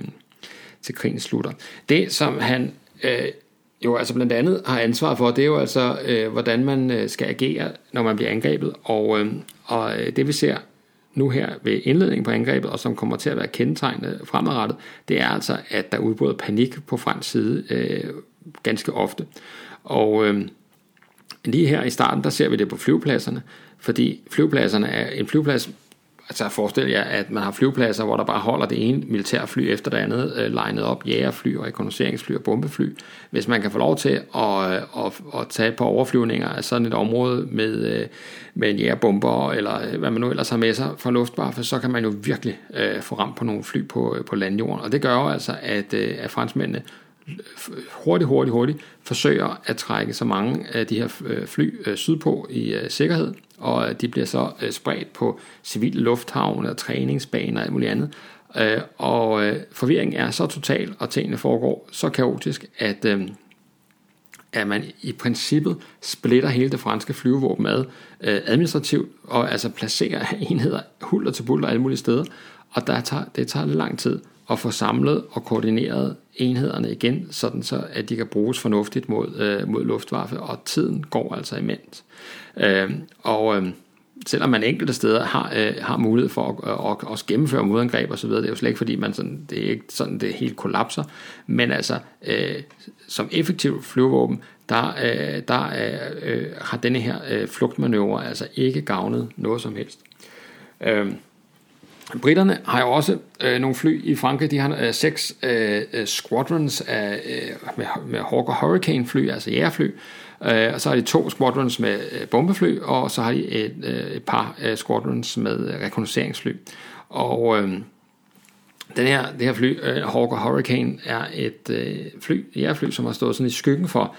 til krigen slutter. Det, som han øh, jo altså blandt andet har ansvar for, det er jo altså, øh, hvordan man øh, skal agere, når man bliver angrebet. Og, øh, og øh, det vi ser nu her ved indledningen på angrebet, og som kommer til at være kendetegnet fremadrettet, det er altså, at der udbryder panik på fransk side øh, ganske ofte. Og øh, lige her i starten, der ser vi det på flyvepladserne, fordi flyvepladserne er en flyveplads, Altså forestil jer, at man har flyvepladser, hvor der bare holder det ene militærfly efter det andet, øh, legnet op, jægerfly og rekognosceringsfly og bombefly. Hvis man kan få lov til at, at, at, at tage på overflyvninger af sådan et område med, øh, med en jægerbomber, eller øh, hvad man nu ellers har med sig fra luftwaffe, så kan man jo virkelig øh, få ramt på nogle fly på, øh, på landjorden. Og det gør jo altså, at, øh, at franskmændene hurtigt, hurtigt, hurtigt forsøger at trække så mange af de her øh, fly øh, sydpå i øh, sikkerhed, og de bliver så spredt på civile lufthavne og træningsbaner og alt muligt andet. Og forvirringen er så total, og tingene foregår så kaotisk, at, at man i princippet splitter hele det franske flyvevåben ad øh, administrativt, og altså placerer enheder hulter til bulter alle mulige steder, og der tager, det tager lang tid at få samlet og koordineret enhederne igen, sådan så at de kan bruges fornuftigt mod, øh, mod luftvaffe, og tiden går altså imens. Øh, og øh, selvom man enkelte steder har, øh, har mulighed for at, øh, at, at, at gennemføre modangreb osv., det er jo slet ikke fordi, man sådan, det er ikke sådan, det helt kollapser, men altså øh, som effektiv flyvåben, der, øh, der øh, har denne her øh, flugtmanøvre altså ikke gavnet noget som helst. Øh, Britterne har jo også øh, nogle fly i Frankrig. De har øh, seks øh, øh squadrons af, øh, med, med Hawker Hurricane fly, altså jægerfly. Øh, og så har de to squadrons med øh, bombefly, og så har de et, øh, et par øh, squadrons med øh, rekognosceringsfly. Og øh, den her, det her fly, øh, Hawker Hurricane, er et øh, fly, jægerfly, som har stået sådan i skyggen for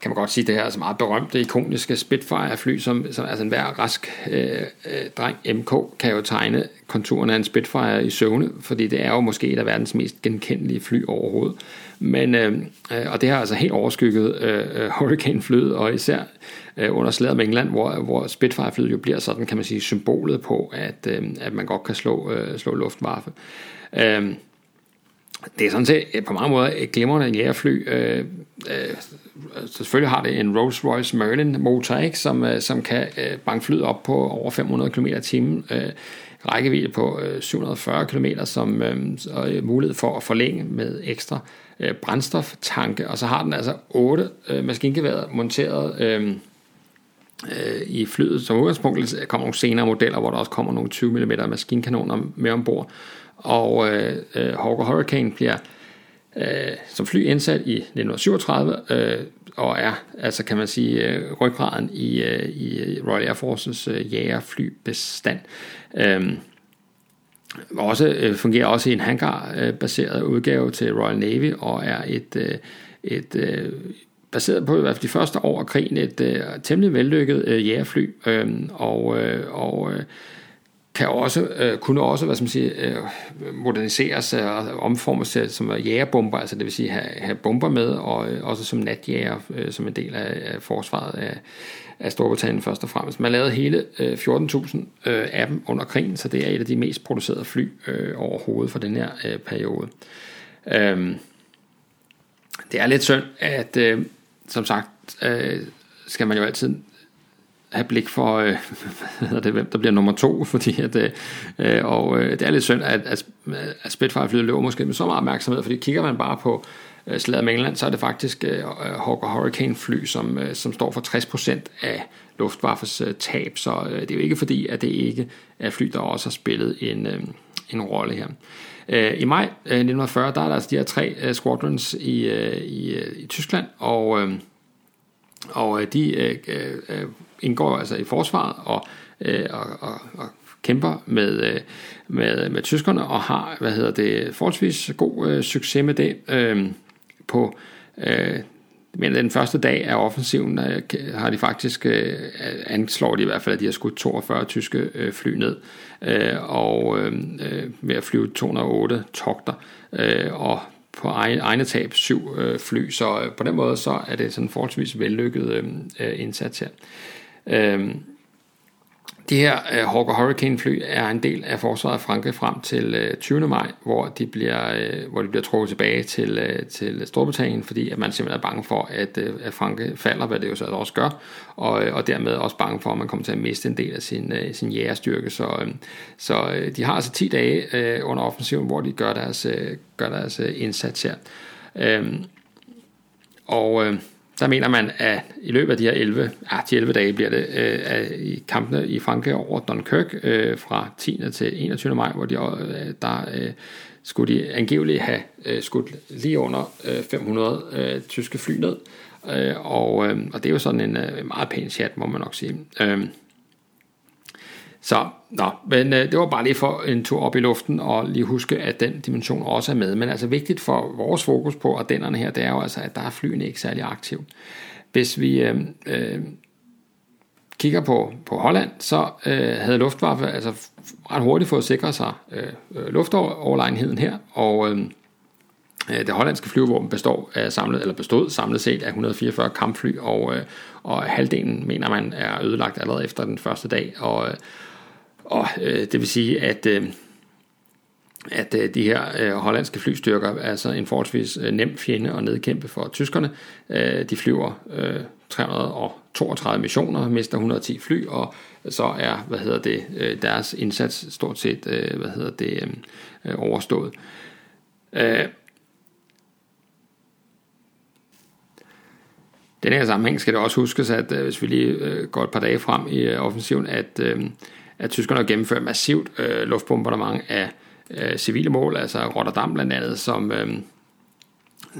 kan man godt sige, det her altså meget berømte, ikoniske Spitfire-fly, som, som altså enhver rask øh, øh dreng MK kan jo tegne konturen af en Spitfire i søvne, fordi det er jo måske et af verdens mest genkendelige fly overhovedet. Men, øh, øh og det har altså helt overskygget øh, øh Hurricane-flyet, og især øh, under slaget med England, hvor, hvor Spitfire-flyet jo bliver sådan, kan man sige, symbolet på, at, øh, at man godt kan slå, øh, slå luftwaffe. Øh, det er sådan set øh, på mange måder et glimrende jægerfly. Øh, øh, øh selvfølgelig har det en Rolls-Royce Merlin motor, ikke, som, øh, som kan øh, banke flyet op på over 500 km i timen. Øh, rækkevidde på øh, 740 km, som øh, og øh, mulighed for at forlænge med ekstra øh, brændstoftanke. Og så har den altså otte øh, maskingeværet monteret øh, øh, i flyet. Som udgangspunkt kommer nogle senere modeller, hvor der også kommer nogle 20 mm maskinkanoner med ombord og øh, øh, Hawker Hurricane bliver øh, som fly indsat i 1937 øh, og er, altså kan man sige, øh, ryggraden i, øh, i Royal Air Forces øh, jægerflybestand. Øh, også øh, fungerer også i en hangar-baseret øh, udgave til Royal Navy og er et, øh, et øh, baseret på i hvert fald de første år af krigen et øh, temmelig vellykket øh, jægerfly øh, og, øh, og øh, kan også, øh, kunne også hvad skal man sige, øh, moderniseres øh, og omformes til, som jægerbomber, altså det vil sige have, have bomber med, og øh, også som natjæger øh, som en del af, af forsvaret af, af Storbritannien først og fremmest. Man lavede hele øh, 14.000 øh, af dem under krigen, så det er et af de mest producerede fly øh, overhovedet for den her øh, periode. Øh, det er lidt synd, at øh, som sagt, øh, skal man jo altid have blik for, øh, hvad det, hvem der bliver nummer to, fordi at, øh, øh, og øh, det er lidt synd, at, at, at Spitfire-flyet løber måske med så meget opmærksomhed, fordi kigger man bare på øh, slaget med England, så er det faktisk øh, øh Hawker Hurricane-fly, som, øh, som står for 60% af Luftwaffes øh, tab, så øh, det er jo ikke fordi, at det ikke er fly, der også har spillet en, øh, en rolle her. Øh, Øh, I maj øh, 1940, der er der altså de her tre øh, squadrons i, i, i Tyskland, og, og de øh, indgår altså i forsvaret og, øh, og, og, og kæmper med, med, med tyskerne og har hvad hedder det, forholdsvis god øh, succes med det. Øh, på øh, men den første dag af offensiven har de faktisk øh, anslår de i hvert fald, at de har skudt 42 tyske øh, fly ned øh, og øh, ved med at flyve 208 togter og på egen, egne tab syv fly, så på den måde så er det sådan en forholdsvis vellykket indsats her. Øh, de her uh, Hawker Hurricane fly er en del af forsvaret af Frankrig frem til øh, uh, 20. maj, hvor de bliver, uh, hvor de bliver trukket tilbage til, uh, til Storbritannien, fordi at man simpelthen er bange for, at, uh, at Frankrig falder, hvad det jo så også gør, og, og dermed også bange for, at man kommer til at miste en del af sin, uh, sin jægerstyrke. Så, uh, så uh, de har altså 10 dage uh, under offensiven, hvor de gør deres, uh, gør deres uh, indsats her. Uh, og uh, så mener man, at i løbet af de her 11, ja, de 11 dage bliver det, øh, i kampene i Frankrig over Dunkirk øh, fra 10. til 21. maj, hvor de, øh, der øh, skulle de angiveligt have øh, skudt lige under øh, 500 øh, tyske fly ned. Øh, og, øh, og det er jo sådan en øh, meget pæn chat, må man nok sige. Øh, så, nå, men øh, det var bare lige for en tur op i luften, og lige huske, at den dimension også er med. Men altså vigtigt for vores fokus på Ardennerne her, det er jo altså, at der er flyene ikke særlig aktiv. Hvis vi øh, øh, kigger på, på Holland, så øh, havde Luftwaffe altså ret hurtigt fået sikret sig øh, øh luftoverlegenheden her, og øh, øh, det hollandske flyvåben består af samlet, eller bestod samlet set af 144 kampfly, og, øh, og halvdelen mener man er ødelagt allerede efter den første dag, og øh, og øh, det vil sige, at, øh, at øh, de her øh, hollandske flystyrker er altså en forholdsvis øh, nem fjende at nedkæmpe for tyskerne. Øh, de flyver øh, 332 missioner, mister 110 fly, og så er hvad hedder det, øh, deres indsats stort set øh, hvad hedder det, øh, øh overstået. Øh, den her sammenhæng skal det også huskes, at øh, hvis vi lige øh, går et par dage frem i offensiven, at øh, at tyskerne har gennemført massivt øh, luftbombardement af øh, civile mål, altså Rotterdam blandt andet, som, øh,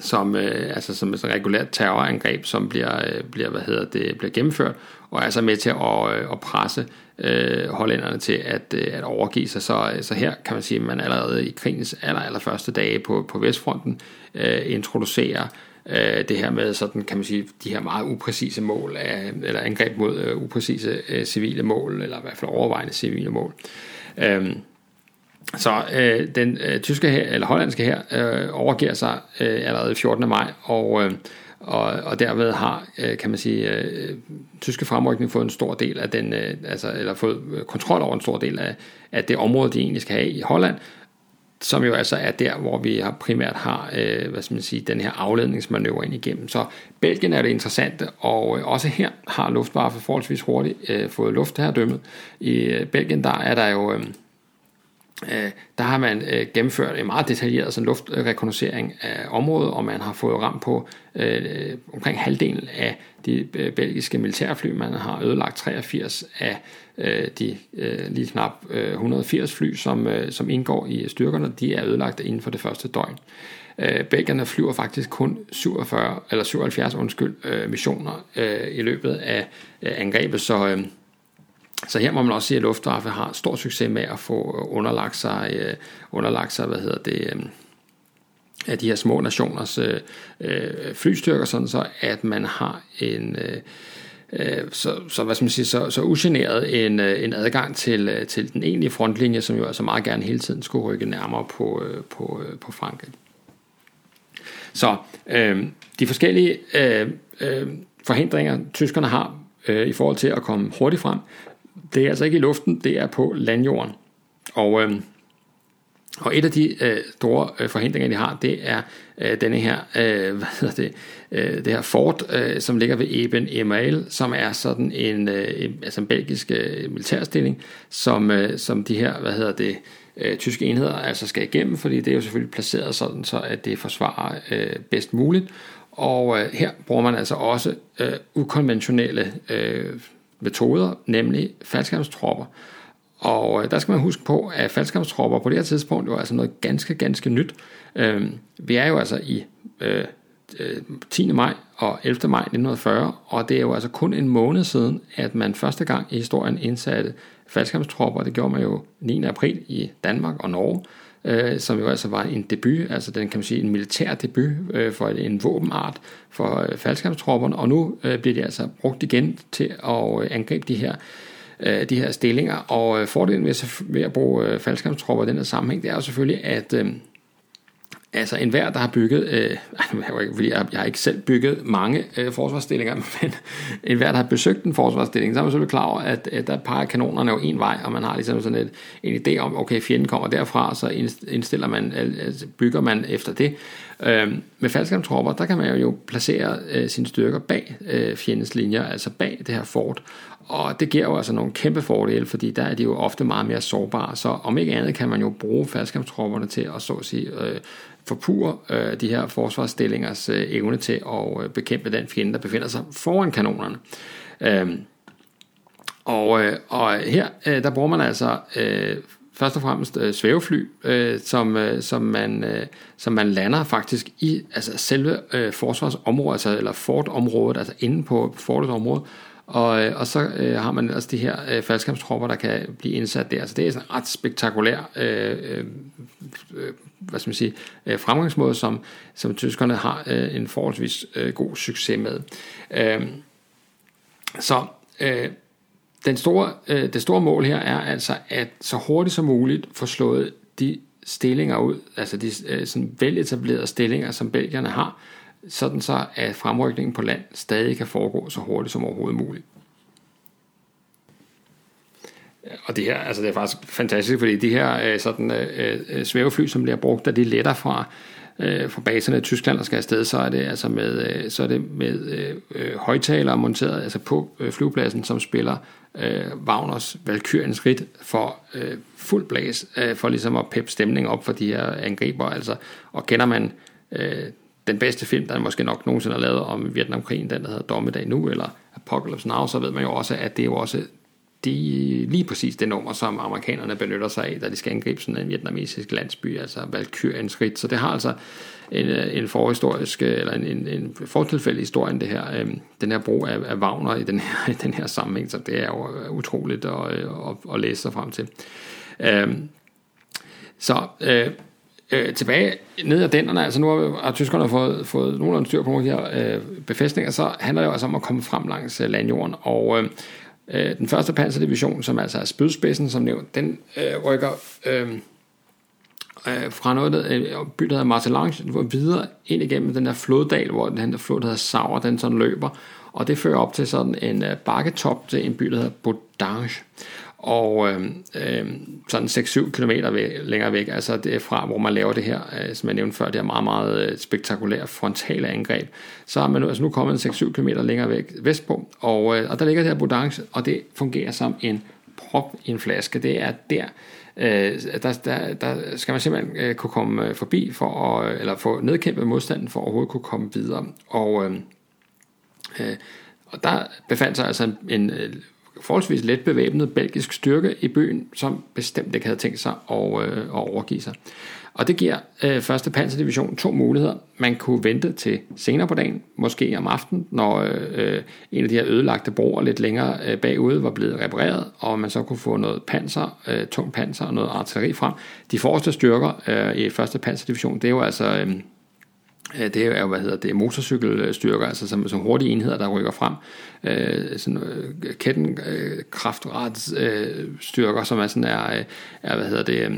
som, øh, altså som et regulært terrorangreb, som bliver, øh, bliver, hvad hedder det, bliver gennemført, og er altså med til at, øh, at presse øh, hollænderne til at, øh, at overgive sig. Så, så her kan man sige, at man allerede i krigens aller, aller første dage på, på Vestfronten øh, introducerer øh, det her med sådan, kan man sige, de her meget upræcise mål, af, eller angreb mod øh, upræcise øh, civile mål, eller i hvert fald overvejende civile mål. Øh, så øh, den øh, tyske her, eller hollandske her, øh, overgiver sig øh, allerede 14. maj, og, øh, og, og derved har, øh, kan man sige, øh, tyske fremrykning fået en stor del af den, øh, altså, eller fået øh, kontrol over en stor del af, af det område, de egentlig skal have i Holland, som jo altså er der, hvor vi har primært har øh, hvad skal man sige, den her afledningsmanøvre ind igennem. Så Belgien er det interessante, og øh, også her har Luftwaffe forholdsvis hurtigt øh, fået luftherredømmet. I øh, Belgien der er der jo... Øh, øh, der har man øh, gennemført en meget detaljeret sådan, luftrekognoscering af området, og man har fået ramt på øh, omkring halvdelen af de øh, belgiske militærfly. Man har ødelagt 83 af øh, de øh, lige knap øh, 180 fly, som, øh, som indgår i styrkerne. De er ødelagt inden for det første døgn. Øh, Belgierne flyver faktisk kun 47 eller 77 undskyld, øh, missioner øh, i løbet af øh, angrebet, så øh, så her må man også sige, at Luftwaffe har stor succes med at få øh, underlagt sig, øh, underlagt sig hvad hedder det, øh, af de her små nationers øh, øh flystyrker, sådan så at man har en øh, øh, så, så, hvad skal man sige, så, så ugeneret en, en adgang til, til den egentlige frontlinje, som jo altså meget gerne hele tiden skulle rykke nærmere på, på, på Frankrig. Så øh, de forskellige øh, øh, forhindringer, tyskerne har øh, i forhold til at komme hurtigt frem, det er altså ikke i luften, det er på landjorden. Og, øh, og et af de øh, store øh, forhindringer, de har, det er øh, denne her, øh, hvad hedder det, øh, det her fort, øh, som ligger ved Eben Emael, som er sådan en, øh, altså en belgisk øh, militærstilling, som, øh, som de her, hvad hedder det, øh, tyske enheder altså skal igennem, fordi det er jo selvfølgelig placeret sådan, så at det forsvarer øh, bedst muligt. Og øh, her bruger man altså også øh, ukonventionelle øh, metoder, nemlig faldskærmstropper. Og øh, der skal man huske på, at faldskærmstropper på det her tidspunkt jo er altså noget ganske, ganske nyt. Øh, vi er jo altså i øh, øh 10. Maj og 11. maj 1940, og det er jo altså kun en måned siden, at man første gang i historien indsatte faldskærmstropper. Det gjorde man jo 9. april i Danmark og Norge, øh, som jo altså var en debut, altså den kan man sige en militær debut øh, for en våbenart for øh, faldskabstropperne, og nu øh, bliver de altså brugt igen til at øh, angribe de her øh, de her stillinger, og øh, fordelen ved, ved at bruge øh, faldskabstropper i den her sammenhæng, det er jo selvfølgelig, at, øh, Altså enhver, der har bygget, øh, jeg, jeg har ikke selv bygget mange øh, forsvarsstillinger, men enhver, der har besøgt en forsvarsstilling, så er man selvfølgelig klar over, at, at der peger kanonerne jo en vej, og man har ligesom sådan et, en idé om, okay, fjenden kommer derfra, så indstiller man, altså bygger man efter det. Øh, med faldskærmstropper, der kan man jo placere øh, sine styrker bag øh, fjendens linjer, altså bag det her fort, og det giver jo altså nogle kæmpe fordele, fordi der er de jo ofte meget mere sårbare. Så om ikke andet kan man jo bruge faldskærmstropperne til at så at sige, øh, forpure øh, de her forsvarsstillingers øh, evne til at øh, bekæmpe den fjende, der befinder sig foran kanonerne. Øh, og, øh, og her, øh, der bruger man altså øh, først og fremmest øh, svævefly, øh, som, øh, som, man, øh, som man lander faktisk i altså selve øh, forsvarsområdet, altså, eller fortområdet, altså inde på fortets område, og, øh, og så øh, har man altså de her øh, faldskabstropper, der kan blive indsat der. Så det er sådan en ret spektakulær øh, øh, øh, hvad skal man sige, øh, fremgangsmåde, som, som tyskerne har øh, en forholdsvis øh, god succes med. Øh, så øh, den store, øh, det store mål her er altså at så hurtigt som muligt få slået de stillinger ud, altså de øh, sådan veletablerede stillinger, som belgierne har, sådan så at fremrykningen på land stadig kan foregå så hurtigt som overhovedet muligt. Og det her, altså det er faktisk fantastisk, fordi de her øh, sådan, øh, øh, svævefly, som bliver brugt, der de letter fra, øh, fra baserne i Tyskland og skal afsted, så er det altså med, øh, så er det med øh, øh højtalere monteret altså på øh, flyvepladsen, som spiller øh, Wagners Valkyriens rit for øh, fuld blæs, øh, for ligesom at peppe stemning op for de her angriber. Altså, og kender man øh, den bedste film, der måske nok nogensinde har lavet om Vietnamkrigen, den der hedder Dommedag Nu, eller Apocalypse Now, så ved man jo også, at det er jo også de, lige præcis det nummer, som amerikanerne benytter sig af, da de skal angribe sådan en vietnamesisk landsby, altså Valkyriens rit. Så det har altså en, øh, en forhistorisk, øh, eller en, en, en fortilfældig historie, det her, øh, den her brug af, af Wagner i den her, i den her sammenhæng, så det er jo øh, utroligt at, at, at læse sig frem til. Øh, så øh, øh, tilbage ned ad dennerne, altså nu har tyskerne fået, fået nogenlunde styr på nogle af de her øh, befæstninger, så handler det jo altså om at komme frem langs øh, landjorden, og øh, øh, den første panserdivision, som altså er spydspidsen, som nævnt, den øh, rykker øh, øh, fra noget, der øh, by, der hedder Martelange, videre ind igennem den der floddal, hvor den der flod, der hedder Sauer, den sådan løber, og det fører op til sådan en øh, bakketop til en by, der hedder Bodange og øh, øh, sådan 6-7 km væk, længere væk, altså det er fra, hvor man laver det her, øh, som jeg nævnte før, det her meget, meget øh, spektakulære frontale angreb, så har man nu, altså nu kommet 6-7 km længere væk vestpå, og, øh, og der ligger det her Boudange, og det fungerer som en prop i en flaske, det er der, øh, der, der, der skal man simpelthen øh, kunne komme øh, forbi, for at, øh, eller få nedkæmpet modstanden, for at overhovedet kunne komme videre, og øh, øh, og der befandt sig altså en, en forholdsvis let bevæbnet belgisk styrke i byen, som bestemt ikke havde tænkt sig at, øh, at overgive sig. Og det giver øh, 1. Panserdivision to muligheder. Man kunne vente til senere på dagen, måske om aftenen, når øh, en af de her ødelagte broer lidt længere øh, bagude var blevet repareret, og man så kunne få noget panser, øh, tung panser og noget artilleri frem. De forreste styrker øh, i 1. Panserdivision, det er jo altså... Øh, Øh, det er jo, hvad hedder det, motorcykelstyrker, altså som, som hurtige enheder, der rykker frem. Øh, sådan øh, kettenkraftret øh, øh, styrker, som er sådan er, er hvad hedder det, øh,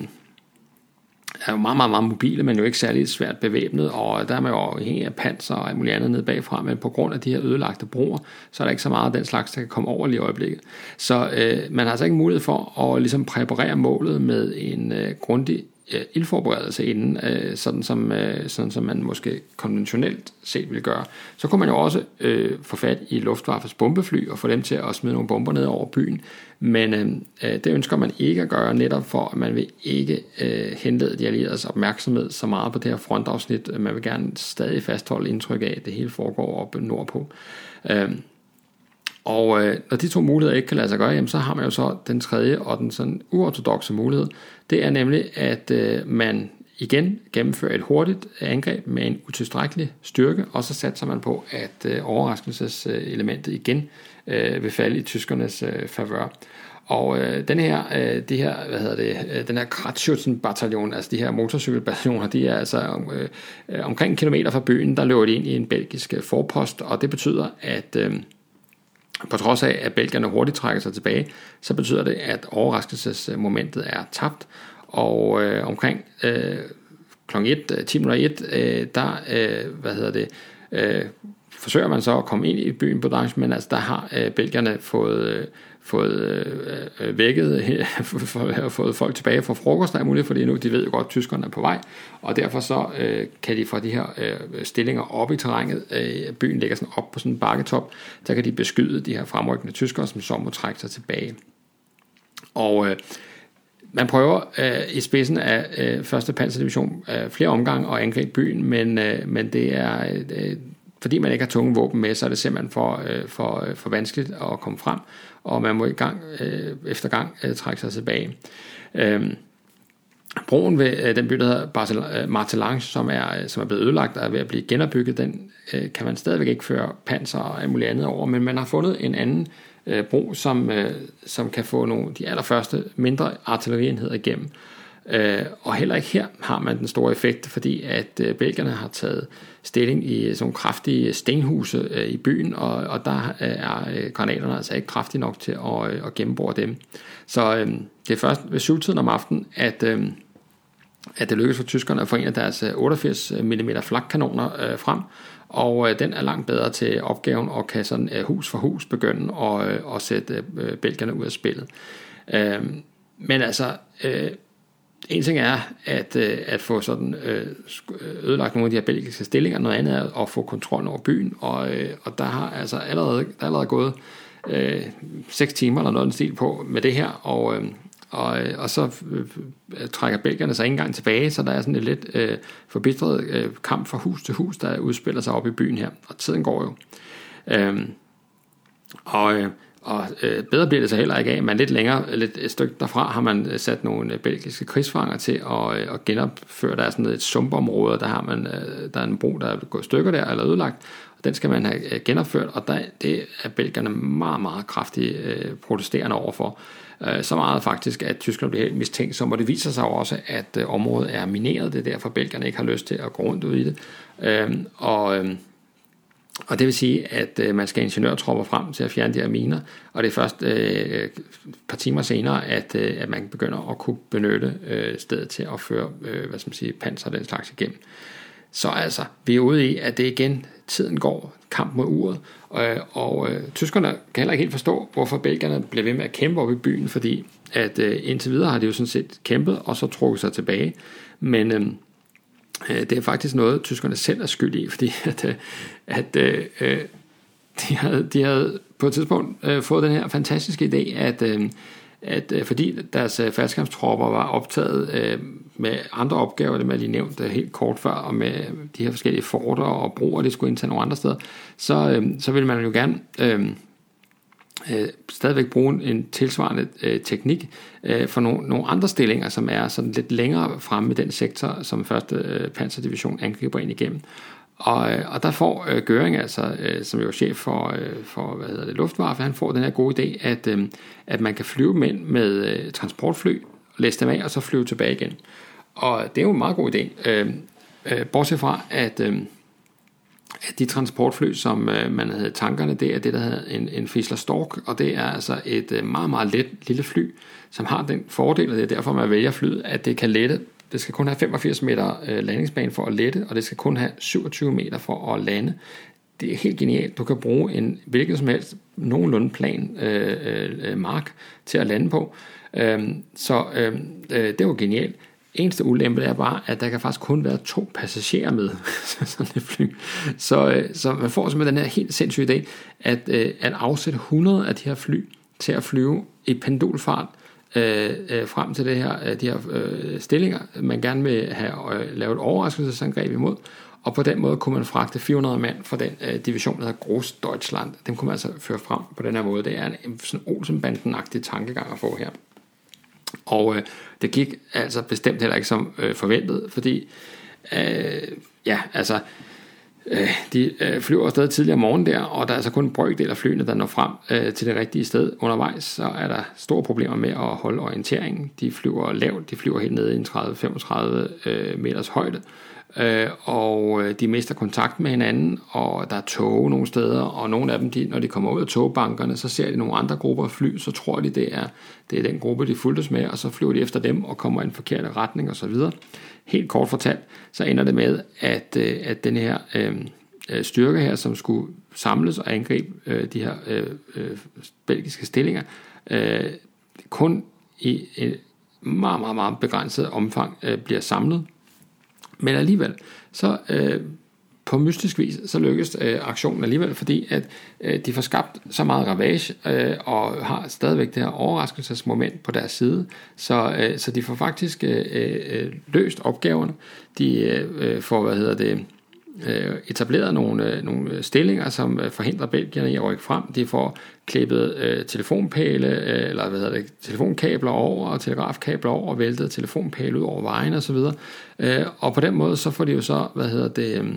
er jo meget, meget, meget mobile, men jo ikke særlig svært bevæbnet, og der er man jo afhængig af panser og alt muligt andet nede bagfra, men på grund af de her ødelagte broer, så er der ikke så meget af den slags, der kan komme over lige i øjeblikket. Så øh, man har altså ikke mulighed for at ligesom præparere målet med en øh, grundig øh, ildforberedelse inden, øh, sådan, som, øh, sådan som man måske konventionelt set vil gøre. Så kunne man jo også øh, få fat i Luftwaffes bombefly og få dem til at smide nogle bomber ned over byen, men øh, øh det ønsker man ikke at gøre netop for, at man vil ikke øh, henlede de allieredes opmærksomhed så meget på det her frontafsnit. Man vil gerne stadig fastholde indtryk af, at det hele foregår oppe nordpå. Øh, og øh, når de to muligheder ikke kan lade sig gøre, jamen, så har man jo så den tredje og den sådan uortodoxe mulighed. Det er nemlig, at øh, man igen gennemfører et hurtigt angreb med en utilstrækkelig styrke, og så satser man på, at øh, overraskelseselementet igen øh, vil falde i tyskernes øh, favør. Og øh, den her, øh, det her, hvad hedder det, øh, den her Kratzschützen-bataljon, altså de her motorcykelbataljoner, de er altså øh, øh, omkring en kilometer fra byen, der løber de ind i en belgisk øh, forpost, og det betyder, at øh, på trods af, at belgierne hurtigt trækker sig tilbage, så betyder det, at overraskelsesmomentet er tabt, og øh, omkring øh, kl. 1, 10 minutter 1, øh, der, øh, hvad hedder det, øh, forsøger man så at komme ind i byen på Dansk, men altså der har øh, belgierne fået, øh, fået øh, øh vækket, fået folk tilbage fra frokost, der er muligt, fordi nu de ved jo godt, at tyskerne er på vej, og derfor så øh, kan de få de her øh, stillinger op i terrænet. Øh, byen ligger sådan op på sådan en bakketop, der kan de beskyde de her fremrykkende tyskere, som så må trække sig tilbage. Og øh, man prøver øh, i spidsen af øh, 1. panserdivision øh, flere omgange at angribe byen, men, øh, men det er, øh, fordi man ikke har tunge våben med, så er det simpelthen for, øh, for, øh, for vanskeligt at komme frem, og man må i gang øh, efter gang øh, trække sig tilbage. Øh, broen ved øh, den by, der hedder øh, Martelange, som er, øh, som er blevet ødelagt og er ved at blive genopbygget, den øh, kan man stadigvæk ikke føre panser og alt muligt andet over, men man har fundet en anden øh, bro, som, øh, som kan få nogle de allerførste mindre artillerienheder igennem. Øh, Øh, og heller ikke her har man den store effekt, fordi at øh, belgierne har taget stilling i sådan nogle kraftige stenhuse øh, i byen, og, og der øh, er øh, granaterne altså ikke kraftige nok til at, øh, at gennembore dem. Så øh, det er først ved syvtiden om aftenen, at, øh, at det lykkedes for tyskerne at få en af deres øh, 88 mm flakkanoner øh, frem, og øh, den er langt bedre til opgaven og kan sådan øh, hus for hus begynde at, øh, at sætte øh, belgierne ud af spillet. Øh, men altså, øh, en ting er at, øh, at få sådan øh, øh, ødelagt nogle af de her belgiske stillinger, noget andet er at få kontrol over byen, og, øh, og der har altså allerede, der er allerede gået øh, 6 timer eller noget den stil på med det her, og, øh, og, øh, og så øh, øh, trækker belgierne sig ikke engang tilbage, så der er sådan et lidt øh, forbitret øh, kamp fra hus til hus, der udspiller sig op i byen her, og tiden går jo. Øh, og øh, og øh, bedre bliver det så heller ikke af, men lidt længere, lidt et stykke derfra, har man øh, sat nogle øh, belgiske krigsfanger til at, øh, at genopføre der er sådan et sumpområde, der har man, øh, der er en bro, der er gået stykker der, eller ødelagt, og den skal man have øh, genopført, og der, det er belgierne meget, meget kraftigt øh, protesterende overfor. Øh, så meget faktisk, at tyskerne bliver helt mistænkt, så må det viser sig også, at øh, området er mineret, det er derfor belgierne ikke har lyst til at gå rundt ud i det. Øh, og øh, og det vil sige, at øh, man skal ingeniørtropper frem til at fjerne de her miner, og det er først øh, et par timer senere, at, øh, at man begynder at kunne benytte øh, stedet til at føre øh, hvad skal man sige, panser og den slags igennem. Så altså, vi er ude i, at det igen, tiden går, kamp mod uret, øh, og øh, tyskerne kan heller ikke helt forstå, hvorfor belgierne bliver ved med at kæmpe op i byen, fordi at øh, indtil videre har de jo sådan set kæmpet, og så trukket sig tilbage, men... Øh, Øh, Øh, det er faktisk noget, tyskerne selv er skyld i, fordi at, øh, at øh, øh, de, havde, de havde på et tidspunkt øh, fået den her fantastiske idé, at, øh, at øh, fordi deres øh, faldskabstropper var optaget øh, med andre opgaver, det man lige nævnt øh, helt kort før, og med de her forskellige forter og broer, de skulle indtage nogle andre steder, så, øh, så ville man jo gerne... Øh, øh, stadigvæk bruge en tilsvarende øh, teknik øh, for nogle, nogle andre stillinger, som er sådan lidt længere fremme i den sektor, som første øh, panserdivision angriber ind igennem. Og, øh, og der får øh, Göring, altså, øh, som jo er chef for, øh, for hvad hedder det, Luftwaffe, han får den her gode idé, at, øh, at man kan flyve med, med øh, transportfly, læse dem af, og så flyve tilbage igen. Og det er jo en meget god idé. Øh, øh, bortset fra, at... Øh, at de transportfly, som øh, man havde tankerne, det er det, der hedder en, en Fisler Stork, og det er altså et øh, meget, meget let lille fly, som har den fordel, og det er derfor, man vælger flyet, at det kan lette. Det skal kun have 85 meter øh, landingsbane for at lette, og det skal kun have 27 meter for at lande. Det er helt genialt. Du kan bruge en hvilken som helst nogenlunde plan øh, øh, øh mark til at lande på. Øh, så øh, øh, det var genialt. Eneste ulempe er bare, at der kan faktisk kun være to passagerer med sådan et fly. Så, øh, så man får simpelthen den her helt sindssyge idé, at, øh, at afsætte 100 af de her fly til at flyve i pendulfart øh, øh, frem til det her, øh, de her øh, stillinger, man gerne vil have øh, lavet et overraskelsesangreb imod, og på den måde kunne man fragte 400 mand fra den øh, division, der hedder Großdeutschland. Dem kunne man altså føre frem på den her måde. Det er en sådan Olsenbanden-agtig tankegang at få her. Og øh, det gik altså bestemt heller ikke som øh, forventet, fordi øh, ja, altså øh, de øh, flyver afsted tidligere om morgenen der, og der er altså kun en brøkdel af flyene, der når frem øh, til det rigtige sted undervejs, så er der store problemer med at holde orienteringen. De flyver lavt, de flyver helt ned i en 30-35 øh, meters højde, øh, Øh, og øh, de mister kontakt med hinanden, og der er tog nogle steder, og nogle af dem, de, når de kommer ud af togbankerne, så ser de nogle andre grupper fly, så tror de, det er, det er den gruppe, de fulgtes med, og så flyver de efter dem og kommer i en forkert retning osv. Helt kort fortalt, så ender det med, at, øh, at den her øh, øh, styrke her, som skulle samles og angribe øh, de her øh, øh, belgiske stillinger, øh, kun i et meget, meget, meget begrænset omfang øh, bliver samlet. Men alligevel, så øh, på mystisk vis, så lykkes øh, aktionen alligevel, fordi at øh, de får skabt så meget ravage øh, og har stadigvæk det her overraskelsesmoment på deres side, så, øh, så de får faktisk øh, øh, øh løst opgaverne. De øh, øh, får, hvad hedder det, øh, etableret nogle, øh, nogle stillinger, som øh, forhindrer belgierne i at rykke frem. De får klippet øh, telefonpæle, øh, eller hvad hedder det, telefonkabler over, og telegrafkabler over, og væltet telefonpæle ud over vejen osv. Øh, og på den måde, så får de jo så, hvad hedder det, øh,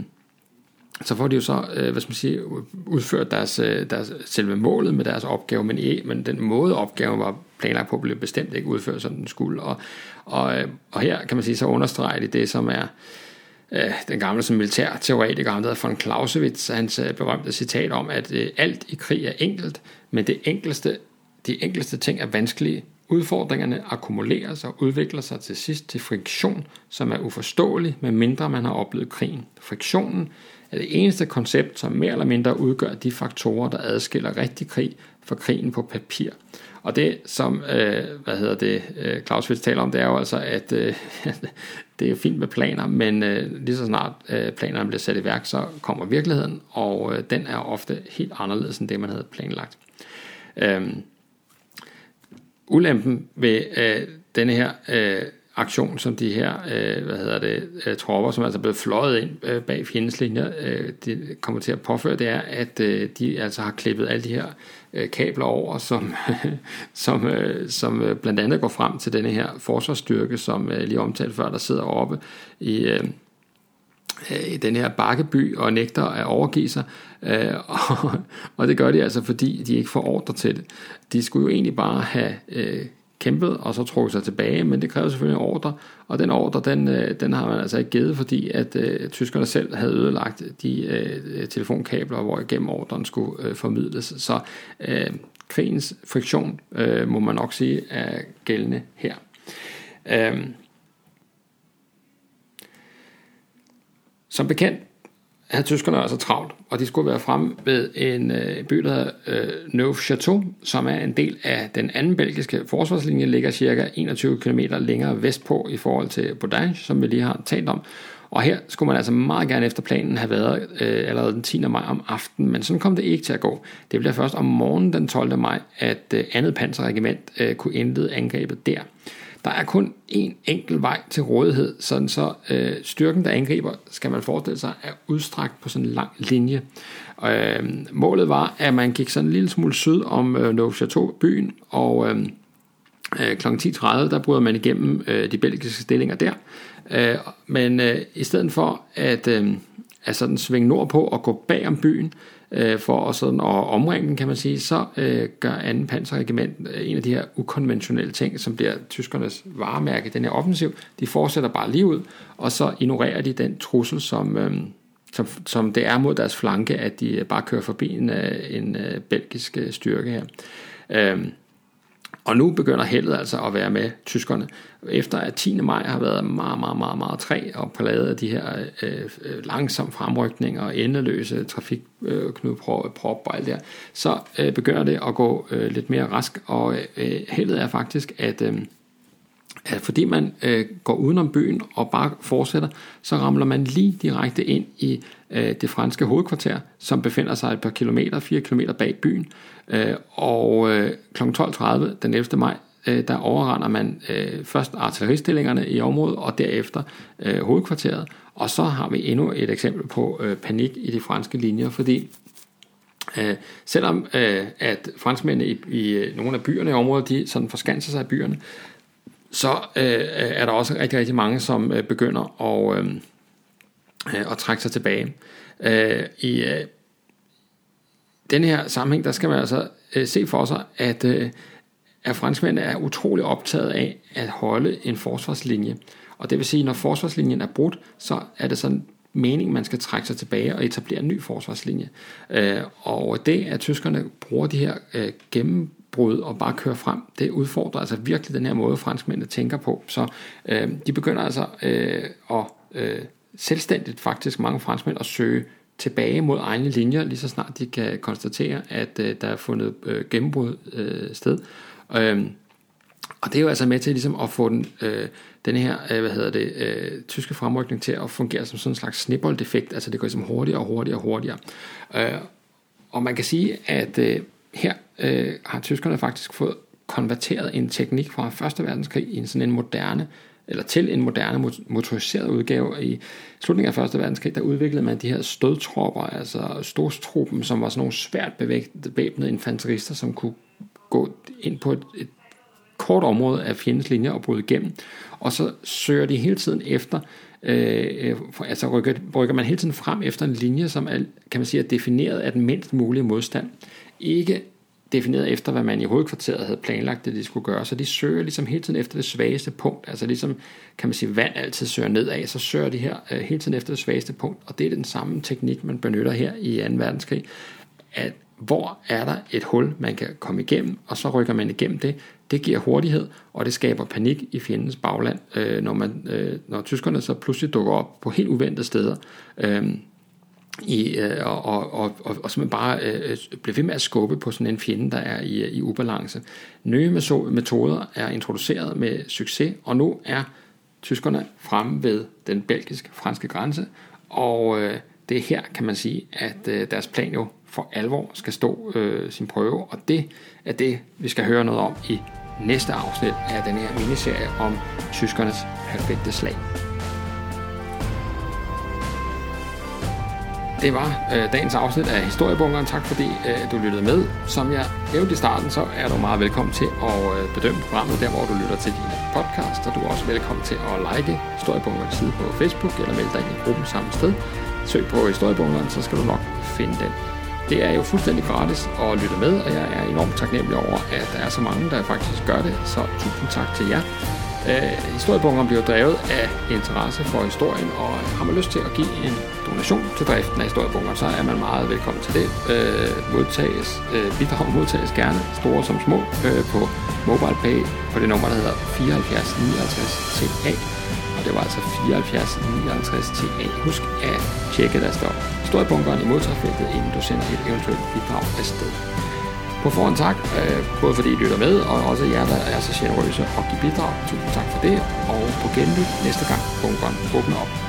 så får de jo så, øh, hvad skal man sige, udført deres, øh, deres, selve målet med deres opgave, men, men den måde opgaven var planlagt på, blev bestemt ikke udført, som den skulle. Og, og, øh, og her kan man sige, så understreger de det, som er, øh, Øh, den gamle som militærteoretiker, han hedder von Clausewitz, hans berømte citat om, at øh, alt i krig er enkelt, men det enkelste, de enkelste ting er vanskelige. Udfordringerne akkumulerer sig og udvikler sig til sidst til friktion, som er uforståelig, medmindre man har oplevet krigen. Friktionen er det eneste koncept, som mere eller mindre udgør de faktorer, der adskiller rigtig krig fra krigen på papir. Og det, som øh, hvad hedder det, øh, Clausewitz taler om, det er jo altså, at øh, det er fint med planer, men øh, lige så snart øh, planerne bliver sat i værk, så kommer virkeligheden, og øh, den er ofte helt anderledes end det, man havde planlagt. Øhm, ulempen ved øh, denne her øh, aktion, som de her øh, hvad hedder det, øh, tropper, som altså er blevet fløjet ind øh, bag fjendens linjer, øh, de kommer til at påføre, det er, at øh, de altså har klippet alle de her Øh, kabler over, som, som, øh, som øh, blandt andet går frem til denne her forsvarsstyrke, som lige omtalt før, der sidder oppe i, i den her bakkeby og nægter at overgive sig. Og, og det gør de altså, fordi de ikke får ordre til det. De skulle jo egentlig bare have kæmpet og så trukket sig tilbage, men det kræver selvfølgelig en ordre, og den ordre, den, øh, den har man altså ikke givet, fordi at øh, tyskerne selv havde ødelagt de øh, telefonkabler, hvor igennem ordren skulle øh, formidles. Så øh, krigens friktion, øh, må man nok sige, er gældende her. Øh, som bekendt havde tyskerne altså travlt, og de skulle være fremme ved en øh, by, der hedder øh, Neufchâteau, som er en del af den anden belgiske forsvarslinje, ligger cirka 21 km længere vestpå i forhold til Boudange, som vi lige har talt om. Og her skulle man altså meget gerne efter planen have været øh, allerede den 10. maj om aftenen, men sådan kom det ikke til at gå. Det blev først om morgenen den 12. maj, at øh, andet panserregiment øh, kunne indlede angrebet der. Der er kun én enkelt vej til rådighed, sådan så øh, styrken, der angriber, skal man forestille sig, er udstrakt på sådan en lang linje. Øh, målet var, at man gik sådan en lille smule syd om øh, Chateau byen og øh, øh, kl. 10.30, der bryder man igennem øh, de belgiske stillinger der. Øh, men øh, i stedet for at, øh, at sådan svinge nordpå og gå bag om byen, øh, Øh, for at, sådan, at omringe den, kan man sige, så øh, gør 2. panserregiment øh, en af de her ukonventionelle ting, som bliver tyskernes varemærke, den her offensiv. De fortsætter bare lige ud, og så ignorerer de den trussel, som, øh, som, som det er mod deres flanke, at de bare kører forbi en, øh, en, en belgisk styrke her. Øh, og nu begynder heldet altså at være med tyskerne. Efter at 10. maj har været meget, meget, meget, meget træ og pladet af de her øh, øh langsomme fremrykninger og endeløse trafikknudprop øh, og alt det så øh, begynder det at gå øh, lidt mere rask, og øh, heldet er faktisk, at øh, at fordi man øh, går udenom byen og bare fortsætter, så ramler man lige direkte ind i øh, det franske hovedkvarter, som befinder sig et par kilometer, fire kilometer bag byen. Øh, og øh, kl. 12.30 den 11. maj, øh, der overrender man øh, først artilleristillingerne i området, og derefter øh, hovedkvarteret. Og så har vi endnu et eksempel på øh, panik i de franske linjer, fordi Øh, selvom øh, at franskmændene i, i øh, nogle af byerne i området, de sådan forskanser sig i byerne, så øh, er der også rigtig, rigtig mange, som øh, begynder at, øh, øh, at trække sig tilbage. Øh, I øh, den her sammenhæng, der skal man altså øh, se for sig, at, øh, at franskmændene er utrolig optaget af at holde en forsvarslinje. Og det vil sige, når forsvarslinjen er brudt, så er det sådan mening, man skal trække sig tilbage og etablere en ny forsvarslinje. Øh, og det, at tyskerne bruger de her øh, gennembrud og bare kører frem, det udfordrer altså virkelig den her måde, franskmændene tænker på. Så øh, de begynder altså øh, at øh, selvstændigt faktisk mange franskmænd at søge tilbage mod egne linjer, lige så snart de kan konstatere, at øh, der er fundet øh, gennembrud øh, sted. Øh, og det er jo altså med til ligesom at få den, øh, den her, øh, hvad hedder det, øh, tyske fremrykning til at fungere som sådan en slags snibboldeffekt, altså det går ligesom hurtigere og hurtigere og hurtigere. Øh, og man kan sige, at øh, her øh, har tyskerne faktisk fået konverteret en teknik fra Første Verdenskrig i en sådan en moderne, eller til en moderne motoriseret udgave. I slutningen af Første Verdenskrig, der udviklede man de her stødtropper, altså storstruppen, som var sådan nogle svært bevæbnede infanterister, som kunne gå ind på et, et kort område af fjendens linjer og bryde igennem. Og så søger de hele tiden efter, øh, øh altså rykker, rykker man hele tiden frem efter en linje, som er, kan man sige, er defineret af den mindst mulige modstand. Ikke defineret efter, hvad man i hovedkvarteret havde planlagt, det de skulle gøre. Så de søger ligesom hele tiden efter det svageste punkt. Altså ligesom, kan man sige, vand altid søger nedad, så søger de her øh, hele tiden efter det svageste punkt. Og det er den samme teknik, man benytter her i 2. verdenskrig. At hvor er der et hul, man kan komme igennem, og så rykker man igennem det. Det giver hurtighed, og det skaber panik i fjendens bagland, øh, når, man, øh, når tyskerne så pludselig dukker op på helt uventede steder. Øh, i, øh, og, og, og, og, og simpelthen bare øh, blive ved med at skubbe på sådan en fjende, der er i, i ubalance. Nye metoder er introduceret med succes, og nu er tyskerne fremme ved den belgisk-franske grænse, og øh, det er her, kan man sige, at øh, deres plan jo for alvor skal stå øh, sin prøve, og det er det, vi skal høre noget om i næste afsnit af den her miniserie om tyskernes perfekte slag. Det var øh, dagens afsnit af Historiebunkeren. Tak fordi øh, du lyttede med. Som jeg nævnte i starten, så er du meget velkommen til at øh, bedømme programmet der, hvor du lytter til dine podcast. Og du er også velkommen til at like Historiebunkerens side på Facebook eller melde dig ind i gruppen samme sted. Søg på Historiebunkeren, så skal du nok finde den. Det er jo fuldstændig gratis at lytte med, og jeg er enormt taknemmelig over, at der er så mange, der faktisk gør det. Så tusind tak til jer. Øh, historiebunkeren bliver drevet af interesse for historien, og har man lyst til at give en donation til driften af historiebunkeren, så er man meget velkommen til det. Øh, modtages, øh, bidrag modtages gerne, store som små, øh, på MobilePay på det nummer, der hedder 74 59 TA. Og det var altså 74 59 TA. Husk at tjekke, der står historiebunkeren i modtagerfeltet, inden du sender et eventuelt bidrag afsted. På forhånd tak, øh, både fordi I lytter med, og også jer, der er så generøse og giver bidrag. Tusind tak for det, og på genlyt næste gang bunkeren åbner op.